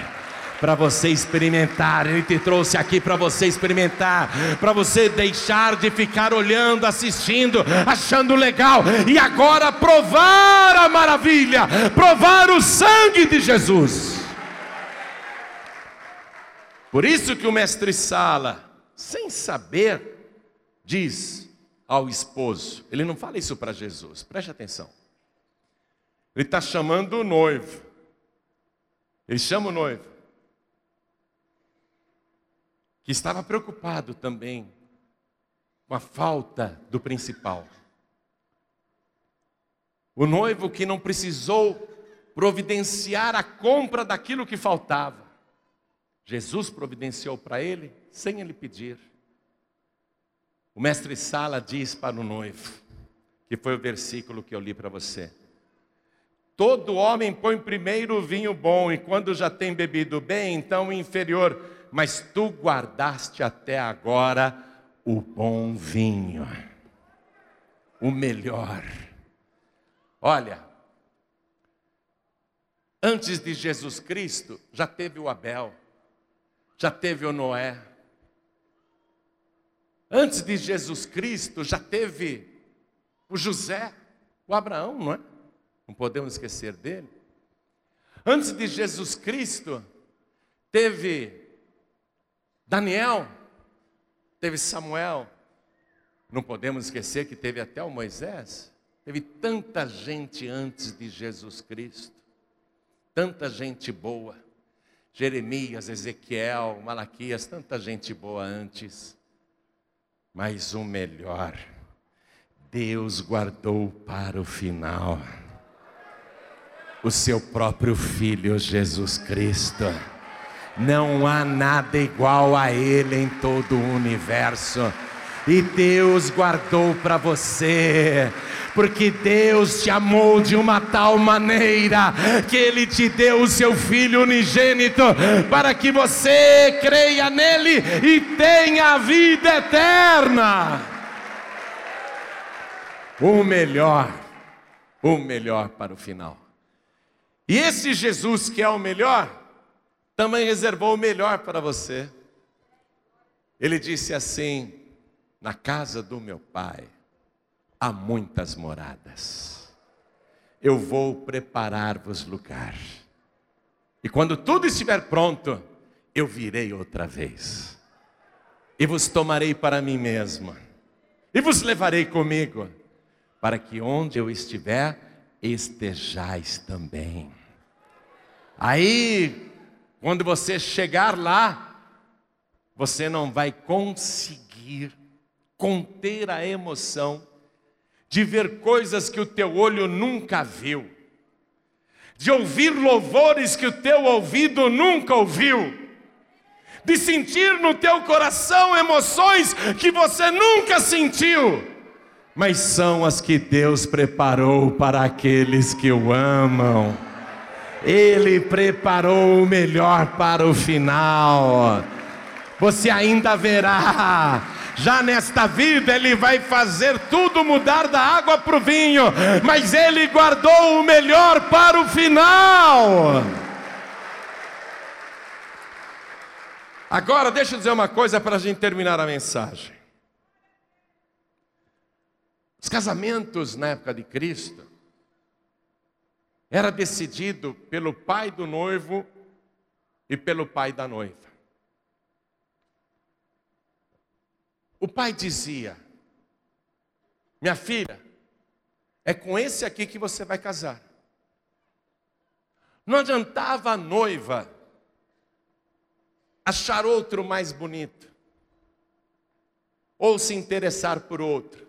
para você experimentar. Ele te trouxe aqui para você experimentar, para você deixar de ficar olhando, assistindo, achando legal e agora provar a maravilha, provar o sangue de Jesus. Por isso que o mestre Sala, sem saber, diz ao esposo, ele não fala isso para Jesus, preste atenção. Ele está chamando o noivo. Ele chama o noivo que estava preocupado também com a falta do principal. O noivo que não precisou providenciar a compra daquilo que faltava. Jesus providenciou para ele sem ele pedir. O mestre Sala diz para o noivo, que foi o versículo que eu li para você. Todo homem põe primeiro o vinho bom, e quando já tem bebido bem, então o inferior mas tu guardaste até agora o bom vinho, o melhor. Olha, antes de Jesus Cristo, já teve o Abel, já teve o Noé. Antes de Jesus Cristo, já teve o José, o Abraão, não é? Não podemos esquecer dele. Antes de Jesus Cristo, teve Daniel, teve Samuel, não podemos esquecer que teve até o Moisés, teve tanta gente antes de Jesus Cristo, tanta gente boa, Jeremias, Ezequiel, Malaquias, tanta gente boa antes, mas o melhor, Deus guardou para o final, o seu próprio Filho Jesus Cristo. Não há nada igual a Ele em todo o universo. E Deus guardou para você, porque Deus te amou de uma tal maneira que Ele te deu o seu Filho unigênito, para que você creia nele e tenha a vida eterna. O melhor, o melhor para o final. E esse Jesus que é o melhor, também reservou o melhor para você. Ele disse assim: Na casa do meu pai há muitas moradas. Eu vou preparar-vos lugar. E quando tudo estiver pronto, eu virei outra vez. E vos tomarei para mim mesmo. E vos levarei comigo, para que onde eu estiver, estejais também. Aí quando você chegar lá, você não vai conseguir conter a emoção de ver coisas que o teu olho nunca viu, de ouvir louvores que o teu ouvido nunca ouviu, de sentir no teu coração emoções que você nunca sentiu, mas são as que Deus preparou para aqueles que o amam. Ele preparou o melhor para o final. Você ainda verá já nesta vida Ele vai fazer tudo mudar da água para o vinho, mas Ele guardou o melhor para o final. Agora, deixa eu dizer uma coisa para a gente terminar a mensagem. Os casamentos na época de Cristo era decidido pelo pai do noivo e pelo pai da noiva. O pai dizia: Minha filha, é com esse aqui que você vai casar. Não adiantava a noiva achar outro mais bonito, ou se interessar por outro.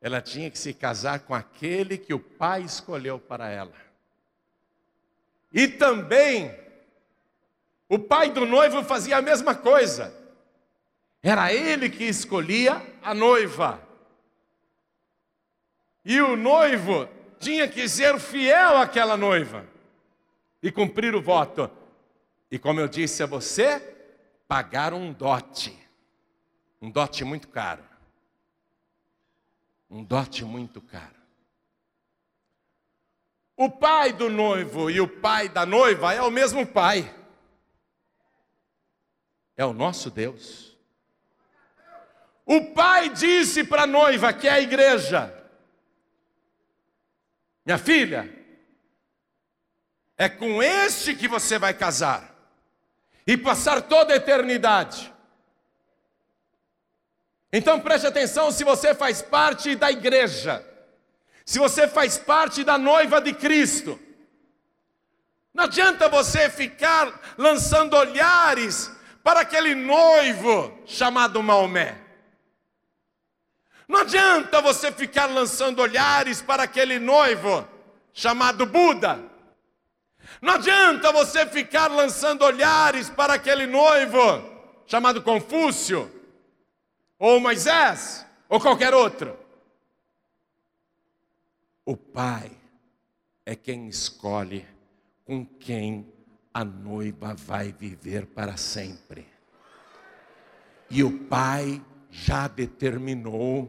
Ela tinha que se casar com aquele que o pai escolheu para ela. E também, o pai do noivo fazia a mesma coisa. Era ele que escolhia a noiva. E o noivo tinha que ser fiel àquela noiva e cumprir o voto. E como eu disse a você, pagar um dote. Um dote muito caro. Um dote muito caro. O pai do noivo e o pai da noiva é o mesmo pai. É o nosso Deus. O pai disse para a noiva, que é a igreja: Minha filha, é com este que você vai casar e passar toda a eternidade. Então preste atenção se você faz parte da igreja, se você faz parte da noiva de Cristo. Não adianta você ficar lançando olhares para aquele noivo chamado Maomé. Não adianta você ficar lançando olhares para aquele noivo chamado Buda. Não adianta você ficar lançando olhares para aquele noivo chamado Confúcio, ou Moisés, ou qualquer outro. O pai é quem escolhe com quem a noiva vai viver para sempre. E o pai já determinou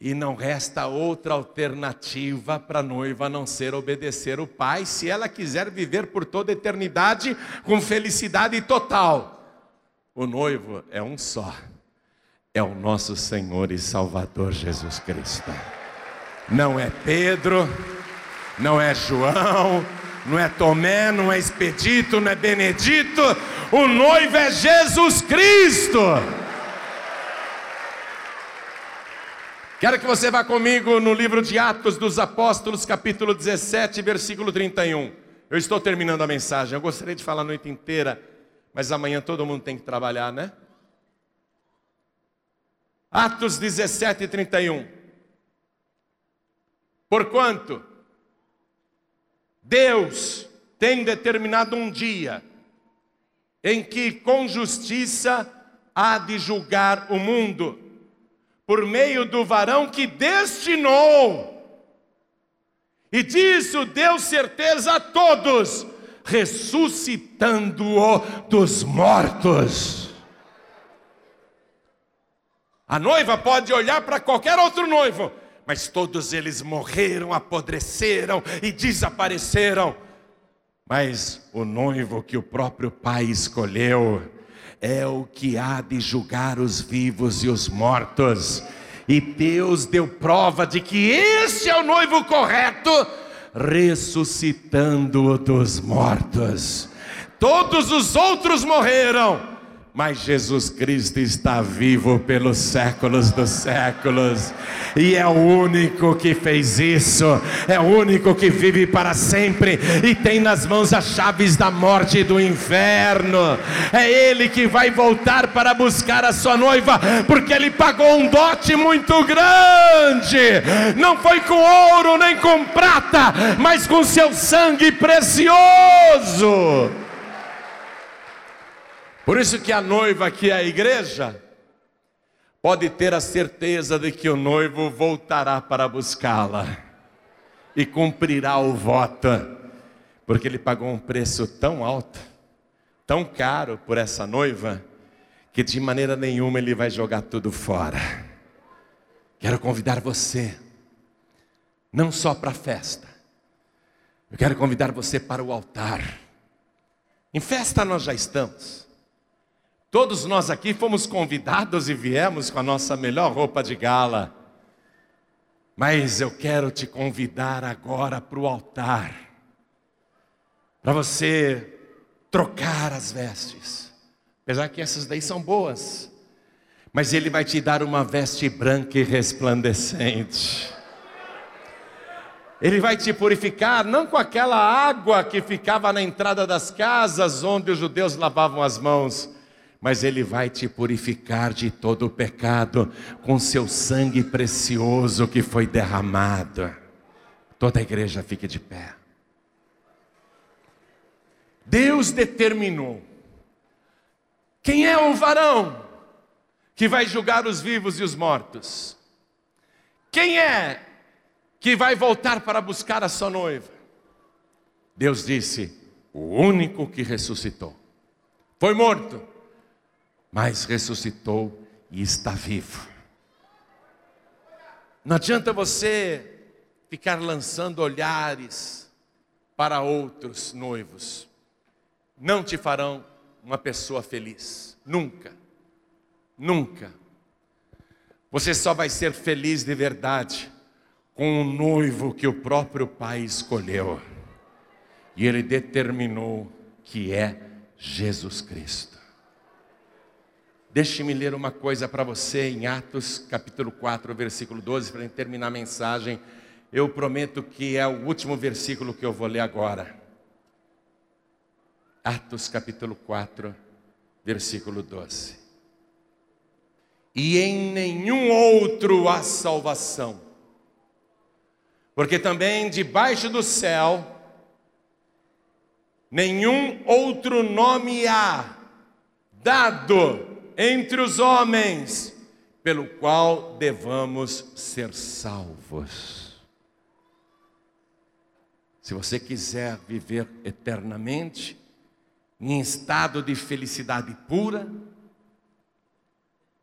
e não resta outra alternativa para a noiva a não ser obedecer o pai, se ela quiser viver por toda a eternidade com felicidade total. O noivo é um só, é o nosso Senhor e Salvador Jesus Cristo. Não é Pedro, não é João, não é Tomé, não é Expedito, não é Benedito, o noivo é Jesus Cristo. Quero que você vá comigo no livro de Atos dos Apóstolos, capítulo 17, versículo 31. Eu estou terminando a mensagem. Eu gostaria de falar a noite inteira, mas amanhã todo mundo tem que trabalhar, né? Atos 17, 31. Porquanto Deus tem determinado um dia em que com justiça há de julgar o mundo por meio do varão que destinou. E disso deu certeza a todos, ressuscitando-o dos mortos. A noiva pode olhar para qualquer outro noivo, mas todos eles morreram, apodreceram e desapareceram. Mas o noivo que o próprio pai escolheu, é o que há de julgar os vivos e os mortos. E Deus deu prova de que esse é o noivo correto, ressuscitando-o dos mortos. Todos os outros morreram mas Jesus Cristo está vivo pelos séculos dos séculos, e é o único que fez isso, é o único que vive para sempre e tem nas mãos as chaves da morte e do inferno. É Ele que vai voltar para buscar a sua noiva, porque Ele pagou um dote muito grande, não foi com ouro nem com prata, mas com seu sangue precioso. Por isso que a noiva, que é a igreja, pode ter a certeza de que o noivo voltará para buscá-la e cumprirá o voto, porque ele pagou um preço tão alto, tão caro por essa noiva, que de maneira nenhuma ele vai jogar tudo fora. Quero convidar você, não só para a festa, eu quero convidar você para o altar. Em festa nós já estamos. Todos nós aqui fomos convidados e viemos com a nossa melhor roupa de gala. Mas eu quero te convidar agora para o altar, para você trocar as vestes, apesar que essas daí são boas, mas Ele vai te dar uma veste branca e resplandecente. Ele vai te purificar, não com aquela água que ficava na entrada das casas onde os judeus lavavam as mãos, mas Ele vai te purificar de todo o pecado com seu sangue precioso que foi derramado. Toda a igreja fique de pé. Deus determinou quem é o varão que vai julgar os vivos e os mortos. Quem é que vai voltar para buscar a sua noiva? Deus disse: o único que ressuscitou. Foi morto mas ressuscitou e está vivo. Não adianta você ficar lançando olhares para outros noivos, não te farão uma pessoa feliz, nunca, nunca. Você só vai ser feliz de verdade com o noivo que o próprio Pai escolheu, e Ele determinou que é Jesus Cristo. Deixe-me ler uma coisa para você em Atos capítulo 4, versículo 12, para terminar a mensagem. Eu prometo que é o último versículo que eu vou ler agora. Atos capítulo 4, versículo 12. E em nenhum outro há salvação, porque também debaixo do céu nenhum outro nome há dado entre os homens, pelo qual devamos ser salvos. Se você quiser viver eternamente, em estado de felicidade pura,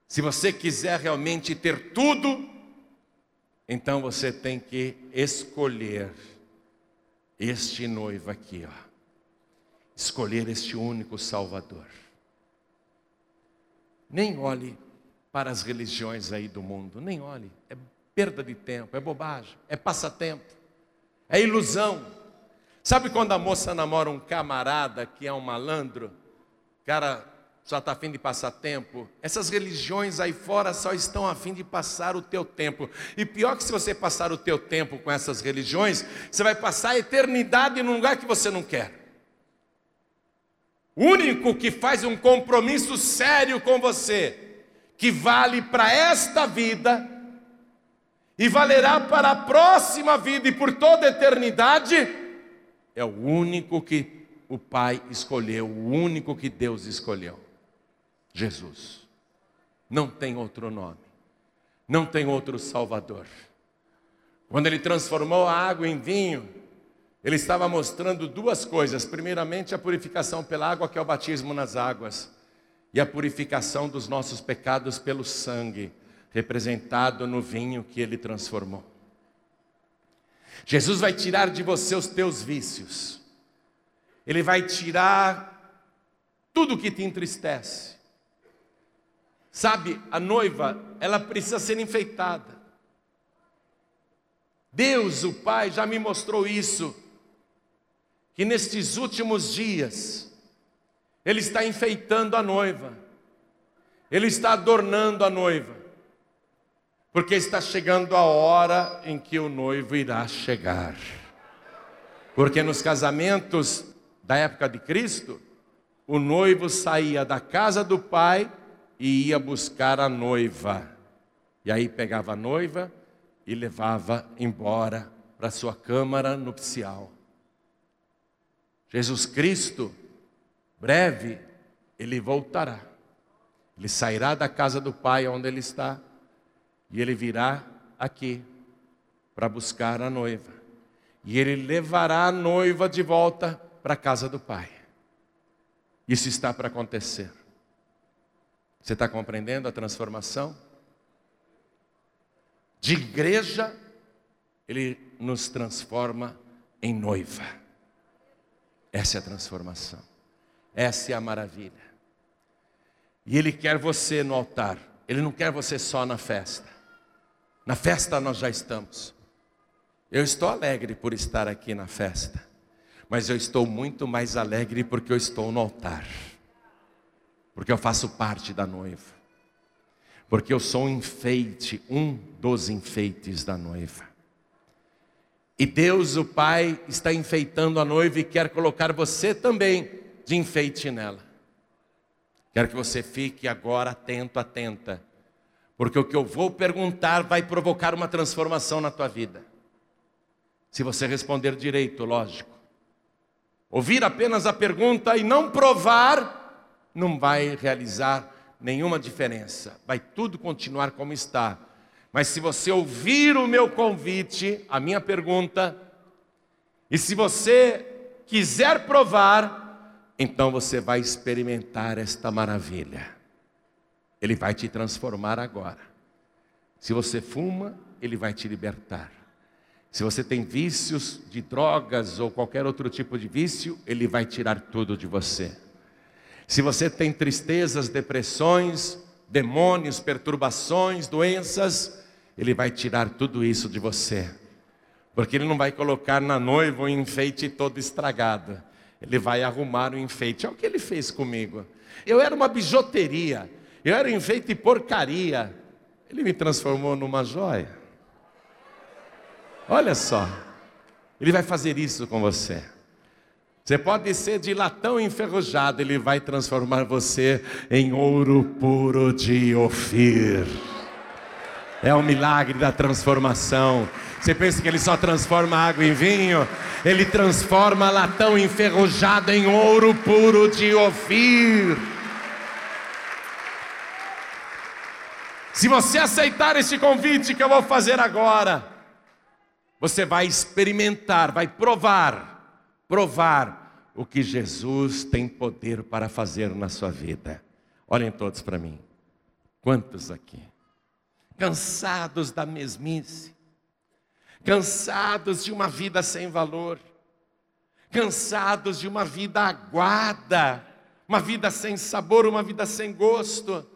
se você quiser realmente ter tudo, então você tem que escolher este noivo aqui, ó. Escolher este único Salvador. Nem olhe para as religiões aí do mundo, nem olhe. É perda de tempo, é bobagem, é passatempo, é ilusão. Sabe quando a moça namora um camarada que é um malandro? Cara, só está afim de passar tempo. Essas religiões aí fora só estão afim de passar o teu tempo. E pior que se você passar o teu tempo com essas religiões, você vai passar a eternidade num lugar que você não quer. Único que faz um compromisso sério com você, que vale para esta vida e valerá para a próxima vida e por toda a eternidade, é o único que o Pai escolheu, o único que Deus escolheu: Jesus. Não tem outro nome, não tem outro Salvador. Quando Ele transformou a água em vinho, ele estava mostrando duas coisas. Primeiramente, a purificação pela água, que é o batismo nas águas, e a purificação dos nossos pecados pelo sangue, representado no vinho que ele transformou. Jesus vai tirar de você os teus vícios, ele vai tirar tudo que te entristece. Sabe, a noiva, ela precisa ser enfeitada. Deus, o Pai, já me mostrou isso que nestes últimos dias, Ele está enfeitando a noiva, Ele está adornando a noiva, porque está chegando a hora em que o noivo irá chegar. Porque nos casamentos da época de Cristo, o noivo saía da casa do pai e ia buscar a noiva. E aí pegava a noiva e levava embora para sua câmara nupcial. Jesus Cristo, breve, ele voltará. Ele sairá da casa do pai onde ele está e ele virá aqui para buscar a noiva. E ele levará a noiva de volta para a casa do pai. Isso está para acontecer. Você está compreendendo a transformação? De igreja, ele nos transforma em noiva. Essa é a transformação. Essa é a maravilha. E ele quer você no altar. Ele não quer você só na festa. Na festa nós já estamos. Eu estou alegre por estar aqui na festa, mas eu estou muito mais alegre porque eu estou no altar, porque eu faço parte da noiva, porque eu sou um enfeite, um dos enfeites da noiva. E Deus, o Pai, está enfeitando a noiva e quer colocar você também de enfeite nela. Quero que você fique agora atento, atenta porque o que eu vou perguntar vai provocar uma transformação na tua vida. Se você responder direito, lógico. Ouvir apenas a pergunta e não provar, não vai realizar nenhuma diferença. Vai tudo continuar como está. Mas se você ouvir o meu convite, a minha pergunta, e se você quiser provar, então você vai experimentar esta maravilha. Ele vai te transformar agora. Se você fuma, ele vai te libertar. Se você tem vícios de drogas ou qualquer outro tipo de vício, ele vai tirar tudo de você. Se você tem tristezas, depressões, demônios, perturbações, doenças, ele vai tirar tudo isso de você. Porque ele não vai colocar na noiva um enfeite todo estragado. Ele vai arrumar o um enfeite. É o que ele fez comigo. Eu era uma bijuteria. Eu era enfeite de porcaria. Ele me transformou numa joia. Olha só. Ele vai fazer isso com você. Você pode ser de latão enferrujado, ele vai transformar você em ouro puro de Ofir. É o milagre da transformação. Você pensa que ele só transforma água em vinho? Ele transforma latão enferrujado em ouro puro de Ofir. Se você aceitar esse convite que eu vou fazer agora, você vai experimentar, vai provar, provar o que Jesus tem poder para fazer na sua vida. Olhem todos para mim. Quantos aqui? Cansados da mesmice, cansados de uma vida sem valor, cansados de uma vida aguada, uma vida sem sabor, uma vida sem gosto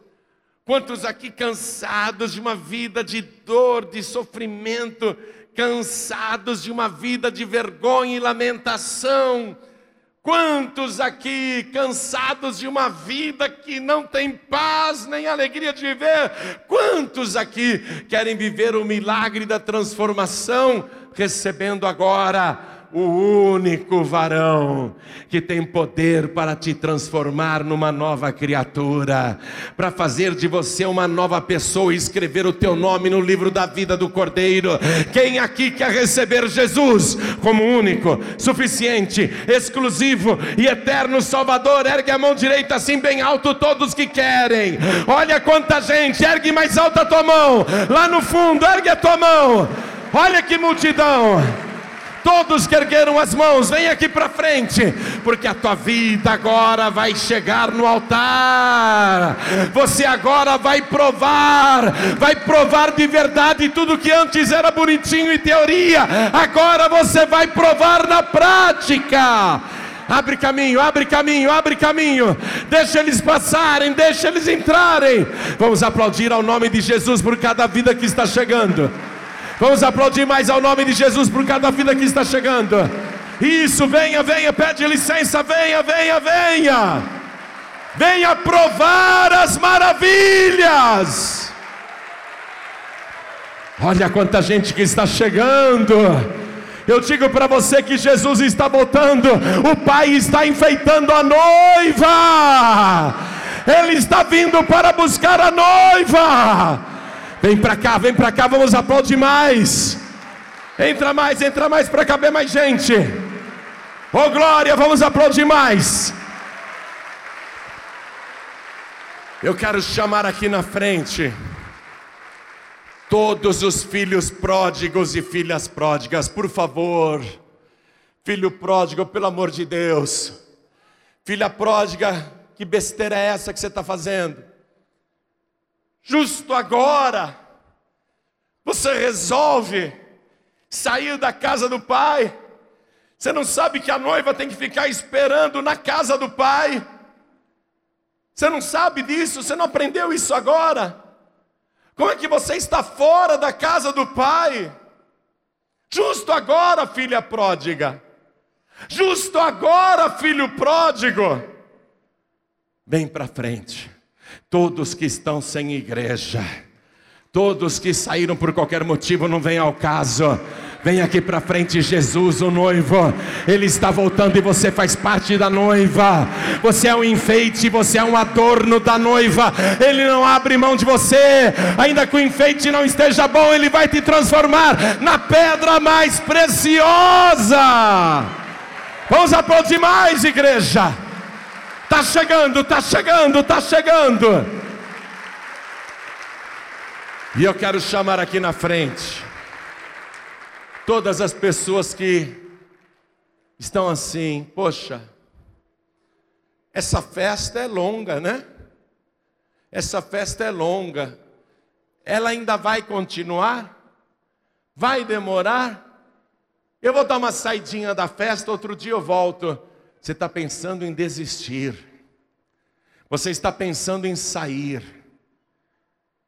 Quantos aqui cansados de uma vida de dor, de sofrimento, cansados de uma vida de vergonha e lamentação? Quantos aqui cansados de uma vida que não tem paz nem alegria de viver? Quantos aqui querem viver o milagre da transformação, recebendo agora o único varão que tem poder para te transformar numa nova criatura, para fazer de você uma nova pessoa e escrever o teu nome no livro da vida do Cordeiro. Quem aqui quer receber Jesus como único, suficiente, exclusivo e eterno Salvador? Ergue a mão direita assim bem alto, todos que querem. Olha quanta gente, ergue mais alta a tua mão, lá no fundo, ergue a tua mão. Olha que multidão. Todos que ergueram as mãos, vem aqui para frente, porque a tua vida agora vai chegar no altar. Você agora vai provar, vai provar de verdade tudo que antes era bonitinho e teoria, agora você vai provar na prática. Abre caminho, abre caminho, abre caminho. Deixa eles passarem, deixa eles entrarem. Vamos aplaudir ao nome de Jesus por cada vida que está chegando. Vamos aplaudir mais ao nome de Jesus por cada vida que está chegando. Isso, venha, venha, pede licença, venha, venha, venha. Venha provar as maravilhas. Olha quanta gente que está chegando. Eu digo para você que Jesus está voltando, o Pai está enfeitando a noiva, Ele está vindo para buscar a noiva. Vem para cá, vem para cá, vamos aplaudir mais. Entra mais, entra mais para caber mais gente. Oh glória, vamos aplaudir mais. Eu quero chamar aqui na frente todos os filhos pródigos e filhas pródigas, por favor. Filho pródigo, pelo amor de Deus. Filha pródiga, que besteira é essa que você está fazendo? Justo agora, você resolve sair da casa do pai. Você não sabe que a noiva tem que ficar esperando na casa do pai. Você não sabe disso, você não aprendeu isso agora. Como é que você está fora da casa do pai? Justo agora, filha pródiga. Justo agora, filho pródigo. Vem para frente. Todos que estão sem igreja, todos que saíram por qualquer motivo, não vem ao caso Vem aqui para frente, Jesus, o noivo. Ele está voltando e você faz parte da noiva. Você é um enfeite, você é um adorno da noiva. Ele não abre mão de você. Ainda que o enfeite não esteja bom, ele vai te transformar na pedra mais preciosa. Vamos aplaudir mais, igreja. Tá chegando, tá chegando, tá chegando. E eu quero chamar aqui na frente todas as pessoas que estão assim, poxa, essa festa é longa, né? Essa festa é longa. Ela ainda vai continuar? Vai demorar? Eu vou dar uma saidinha da festa, outro dia eu volto. Você está pensando em desistir. Você está pensando em sair.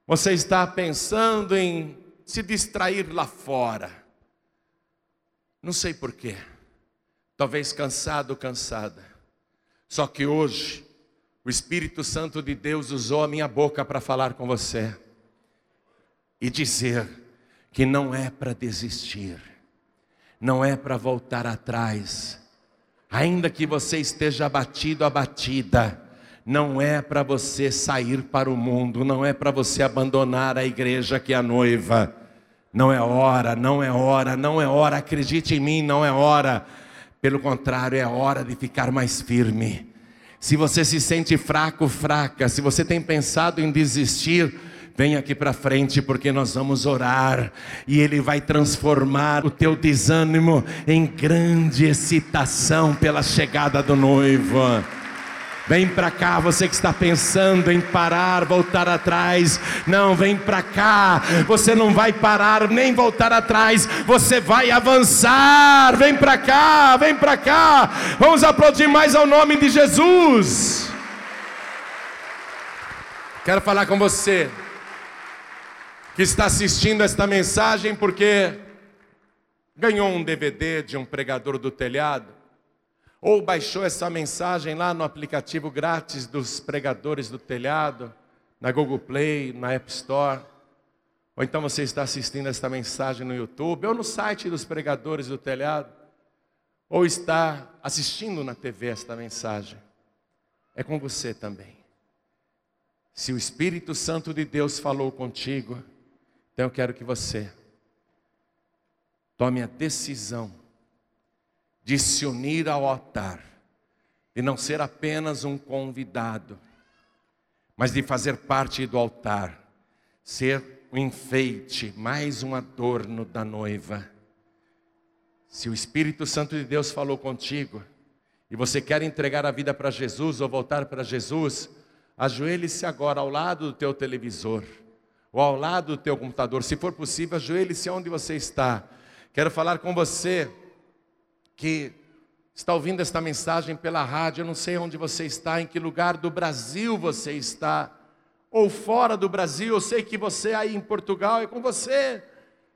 Você está pensando em se distrair lá fora. Não sei porquê. Talvez cansado ou cansada. Só que hoje, o Espírito Santo de Deus usou a minha boca para falar com você e dizer que não é para desistir, não é para voltar atrás, ainda que você esteja abatido, abatida, não é para você sair para o mundo, não é para você abandonar a igreja que é a noiva. Não é hora, não é hora, não é hora, acredite em mim, não é hora. Pelo contrário, é hora de ficar mais firme. Se você se sente fraco, fraca, se você tem pensado em desistir, vem aqui para frente porque nós vamos orar e Ele vai transformar o teu desânimo em grande excitação pela chegada do noivo. Vem para cá, você que está pensando em parar, voltar atrás. Não, vem para cá. Você não vai parar nem voltar atrás. Você vai avançar. Vem para cá, vem para cá. Vamos aplaudir mais ao nome de Jesus. Quero falar com você que está assistindo esta mensagem porque ganhou um DVD de um pregador do telhado ou baixou essa mensagem lá no aplicativo grátis dos pregadores do telhado, na Google Play, na App Store. Ou então você está assistindo esta mensagem no YouTube, ou no site dos pregadores do telhado, ou está assistindo na TV esta mensagem. É com você também. Se o Espírito Santo de Deus falou contigo, então eu quero que você tome a decisão de se unir ao altar, de não ser apenas um convidado, mas de fazer parte do altar, ser um enfeite, mais um adorno da noiva. Se o Espírito Santo de Deus falou contigo e você quer entregar a vida para Jesus ou voltar para Jesus, ajoelhe-se agora ao lado do teu televisor ou ao lado do teu computador. Se for possível, ajoelhe-se onde você está. Quero falar com você que está ouvindo esta mensagem pela rádio, eu não sei onde você está, em que lugar do Brasil você está, ou fora do Brasil, eu sei que você aí em Portugal é com você.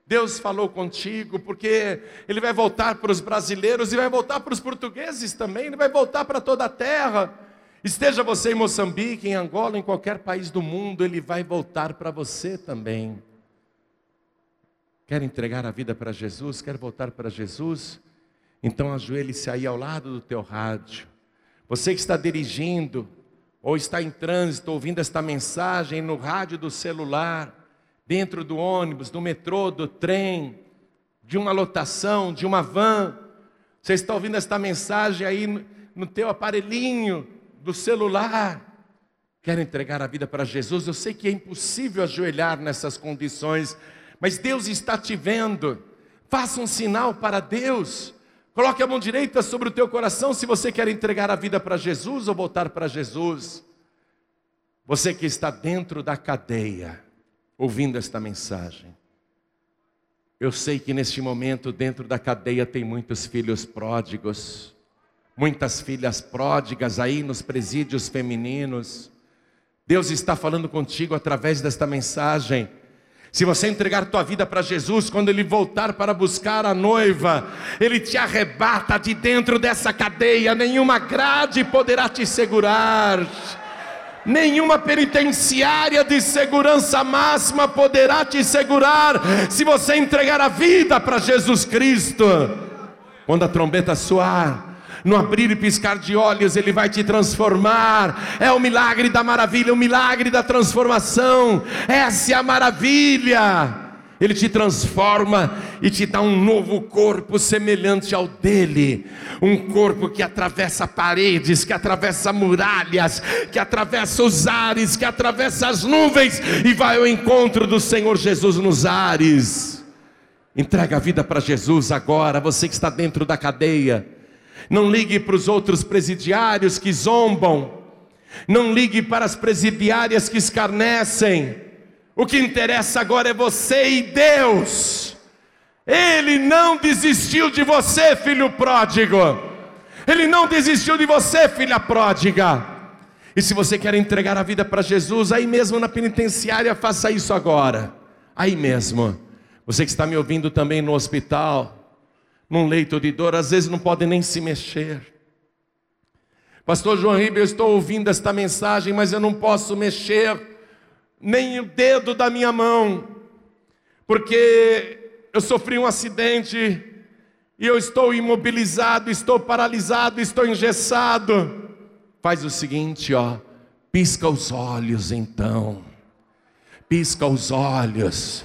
Deus falou contigo, porque Ele vai voltar para os brasileiros e vai voltar para os portugueses também, Ele vai voltar para toda a terra. Esteja você em Moçambique, em Angola, em qualquer país do mundo, Ele vai voltar para você também. Quer entregar a vida para Jesus? Quer voltar para Jesus? Então ajoelhe-se aí ao lado do teu rádio. Você que está dirigindo ou está em trânsito ouvindo esta mensagem no rádio do celular, dentro do ônibus, do metrô, do trem, de uma lotação, de uma van, você está ouvindo esta mensagem aí no, no teu aparelhinho do celular. quer entregar a vida para Jesus, eu sei que é impossível ajoelhar nessas condições, mas Deus está te vendo. Faça um sinal para Deus. Coloque a mão direita sobre o teu coração se você quer entregar a vida para Jesus ou voltar para Jesus. Você que está dentro da cadeia, ouvindo esta mensagem. Eu sei que neste momento, dentro da cadeia, tem muitos filhos pródigos, muitas filhas pródigas aí nos presídios femininos. Deus está falando contigo através desta mensagem. Se você entregar tua vida para Jesus, quando Ele voltar para buscar a noiva, Ele te arrebata de dentro dessa cadeia, nenhuma grade poderá te segurar, nenhuma penitenciária de segurança máxima poderá te segurar, se você entregar a vida para Jesus Cristo. Quando a trombeta soar, no abrir e piscar de olhos, Ele vai te transformar. É o milagre da maravilha, o milagre da transformação. Essa é a maravilha. Ele te transforma e te dá um novo corpo semelhante ao dele, um corpo que atravessa paredes, que atravessa muralhas, que atravessa os ares, que atravessa as nuvens e vai ao encontro do Senhor Jesus nos ares. Entrega a vida para Jesus agora, você que está dentro da cadeia. Não ligue para os outros presidiários que zombam. Não ligue para as presidiárias que escarnecem. O que interessa agora é você e Deus. Ele não desistiu de você, filho pródigo. Ele não desistiu de você, filha pródiga. E se você quer entregar a vida para Jesus, aí mesmo na penitenciária, faça isso agora. Aí mesmo. Você que está me ouvindo também no hospital, num leito de dor, às vezes não pode nem se mexer. Pastor João Ribeiro, eu estou ouvindo esta mensagem, mas eu não posso mexer nem o dedo da minha mão, porque eu sofri um acidente e eu estou imobilizado, estou paralisado, estou engessado. Faz o seguinte, ó, pisca os olhos então. Pisca os olhos.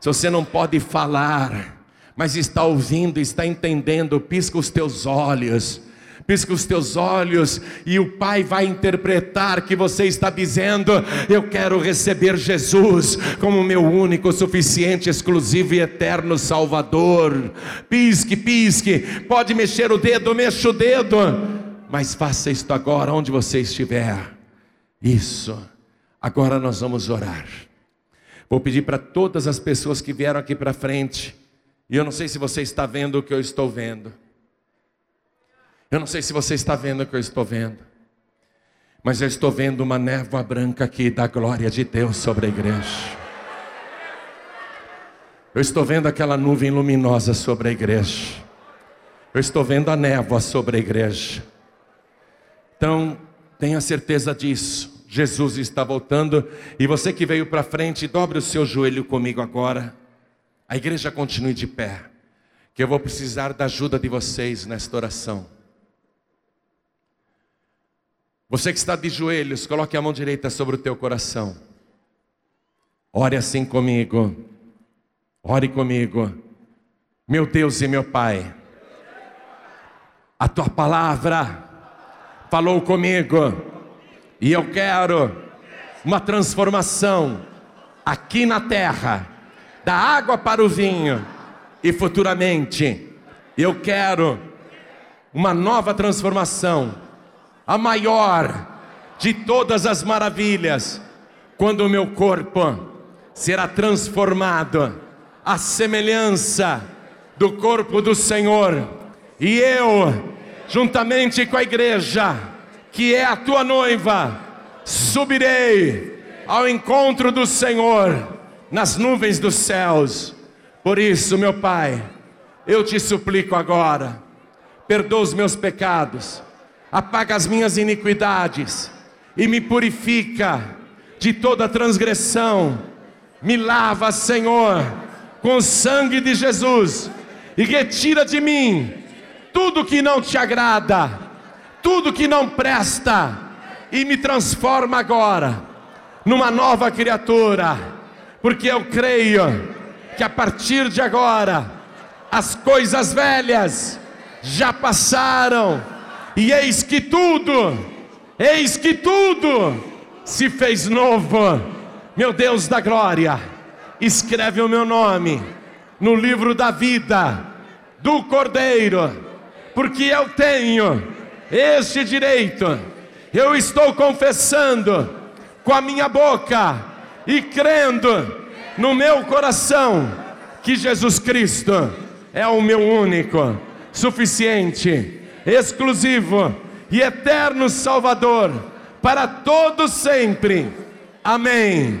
Se você não pode falar, mas está ouvindo, está entendendo, pisca os teus olhos. Pisca os teus olhos e o Pai vai interpretar que você está dizendo: Eu quero receber Jesus como meu único, suficiente, exclusivo e eterno Salvador. Pisque, pisque, pode mexer o dedo, mexa o dedo, mas faça isto agora, onde você estiver. Isso, agora nós vamos orar. Vou pedir para todas as pessoas que vieram aqui para frente e eu não sei se você está vendo o que eu estou vendo. Eu não sei se você está vendo o que eu estou vendo. Mas eu estou vendo uma névoa branca aqui da glória de Deus sobre a igreja. Eu estou vendo aquela nuvem luminosa sobre a igreja. Eu estou vendo a névoa sobre a igreja. Então, tenha certeza disso. Jesus está voltando. E você que veio para frente, dobre o seu joelho comigo agora. A igreja continue de pé, que eu vou precisar da ajuda de vocês nesta oração. Você que está de joelhos, coloque a mão direita sobre o teu coração. Ore assim comigo. Ore comigo. Meu Deus e meu Pai, a tua palavra falou comigo e eu quero uma transformação aqui na terra da água para o vinho, e futuramente eu quero uma nova transformação, a maior de todas as maravilhas, quando o meu corpo será transformado à semelhança do corpo do Senhor, e eu, juntamente com a igreja, que é a tua noiva, subirei ao encontro do Senhor nas nuvens dos céus. Por isso, meu Pai, eu te suplico agora, perdoa os meus pecados, apaga as minhas iniquidades e me purifica de toda transgressão. Me lava, Senhor, com o sangue de Jesus e retira de mim tudo que não te agrada, tudo que não presta e me transforma agora numa nova criatura porque eu creio que a partir de agora as coisas velhas já passaram, e eis que tudo, eis que tudo se fez novo. Meu Deus da glória, escreve o meu nome no livro da vida do Cordeiro, porque eu tenho este direito. Eu estou confessando com a minha boca e crendo no meu coração que Jesus Cristo é o meu único, suficiente, exclusivo e eterno Salvador para todos sempre. Amém.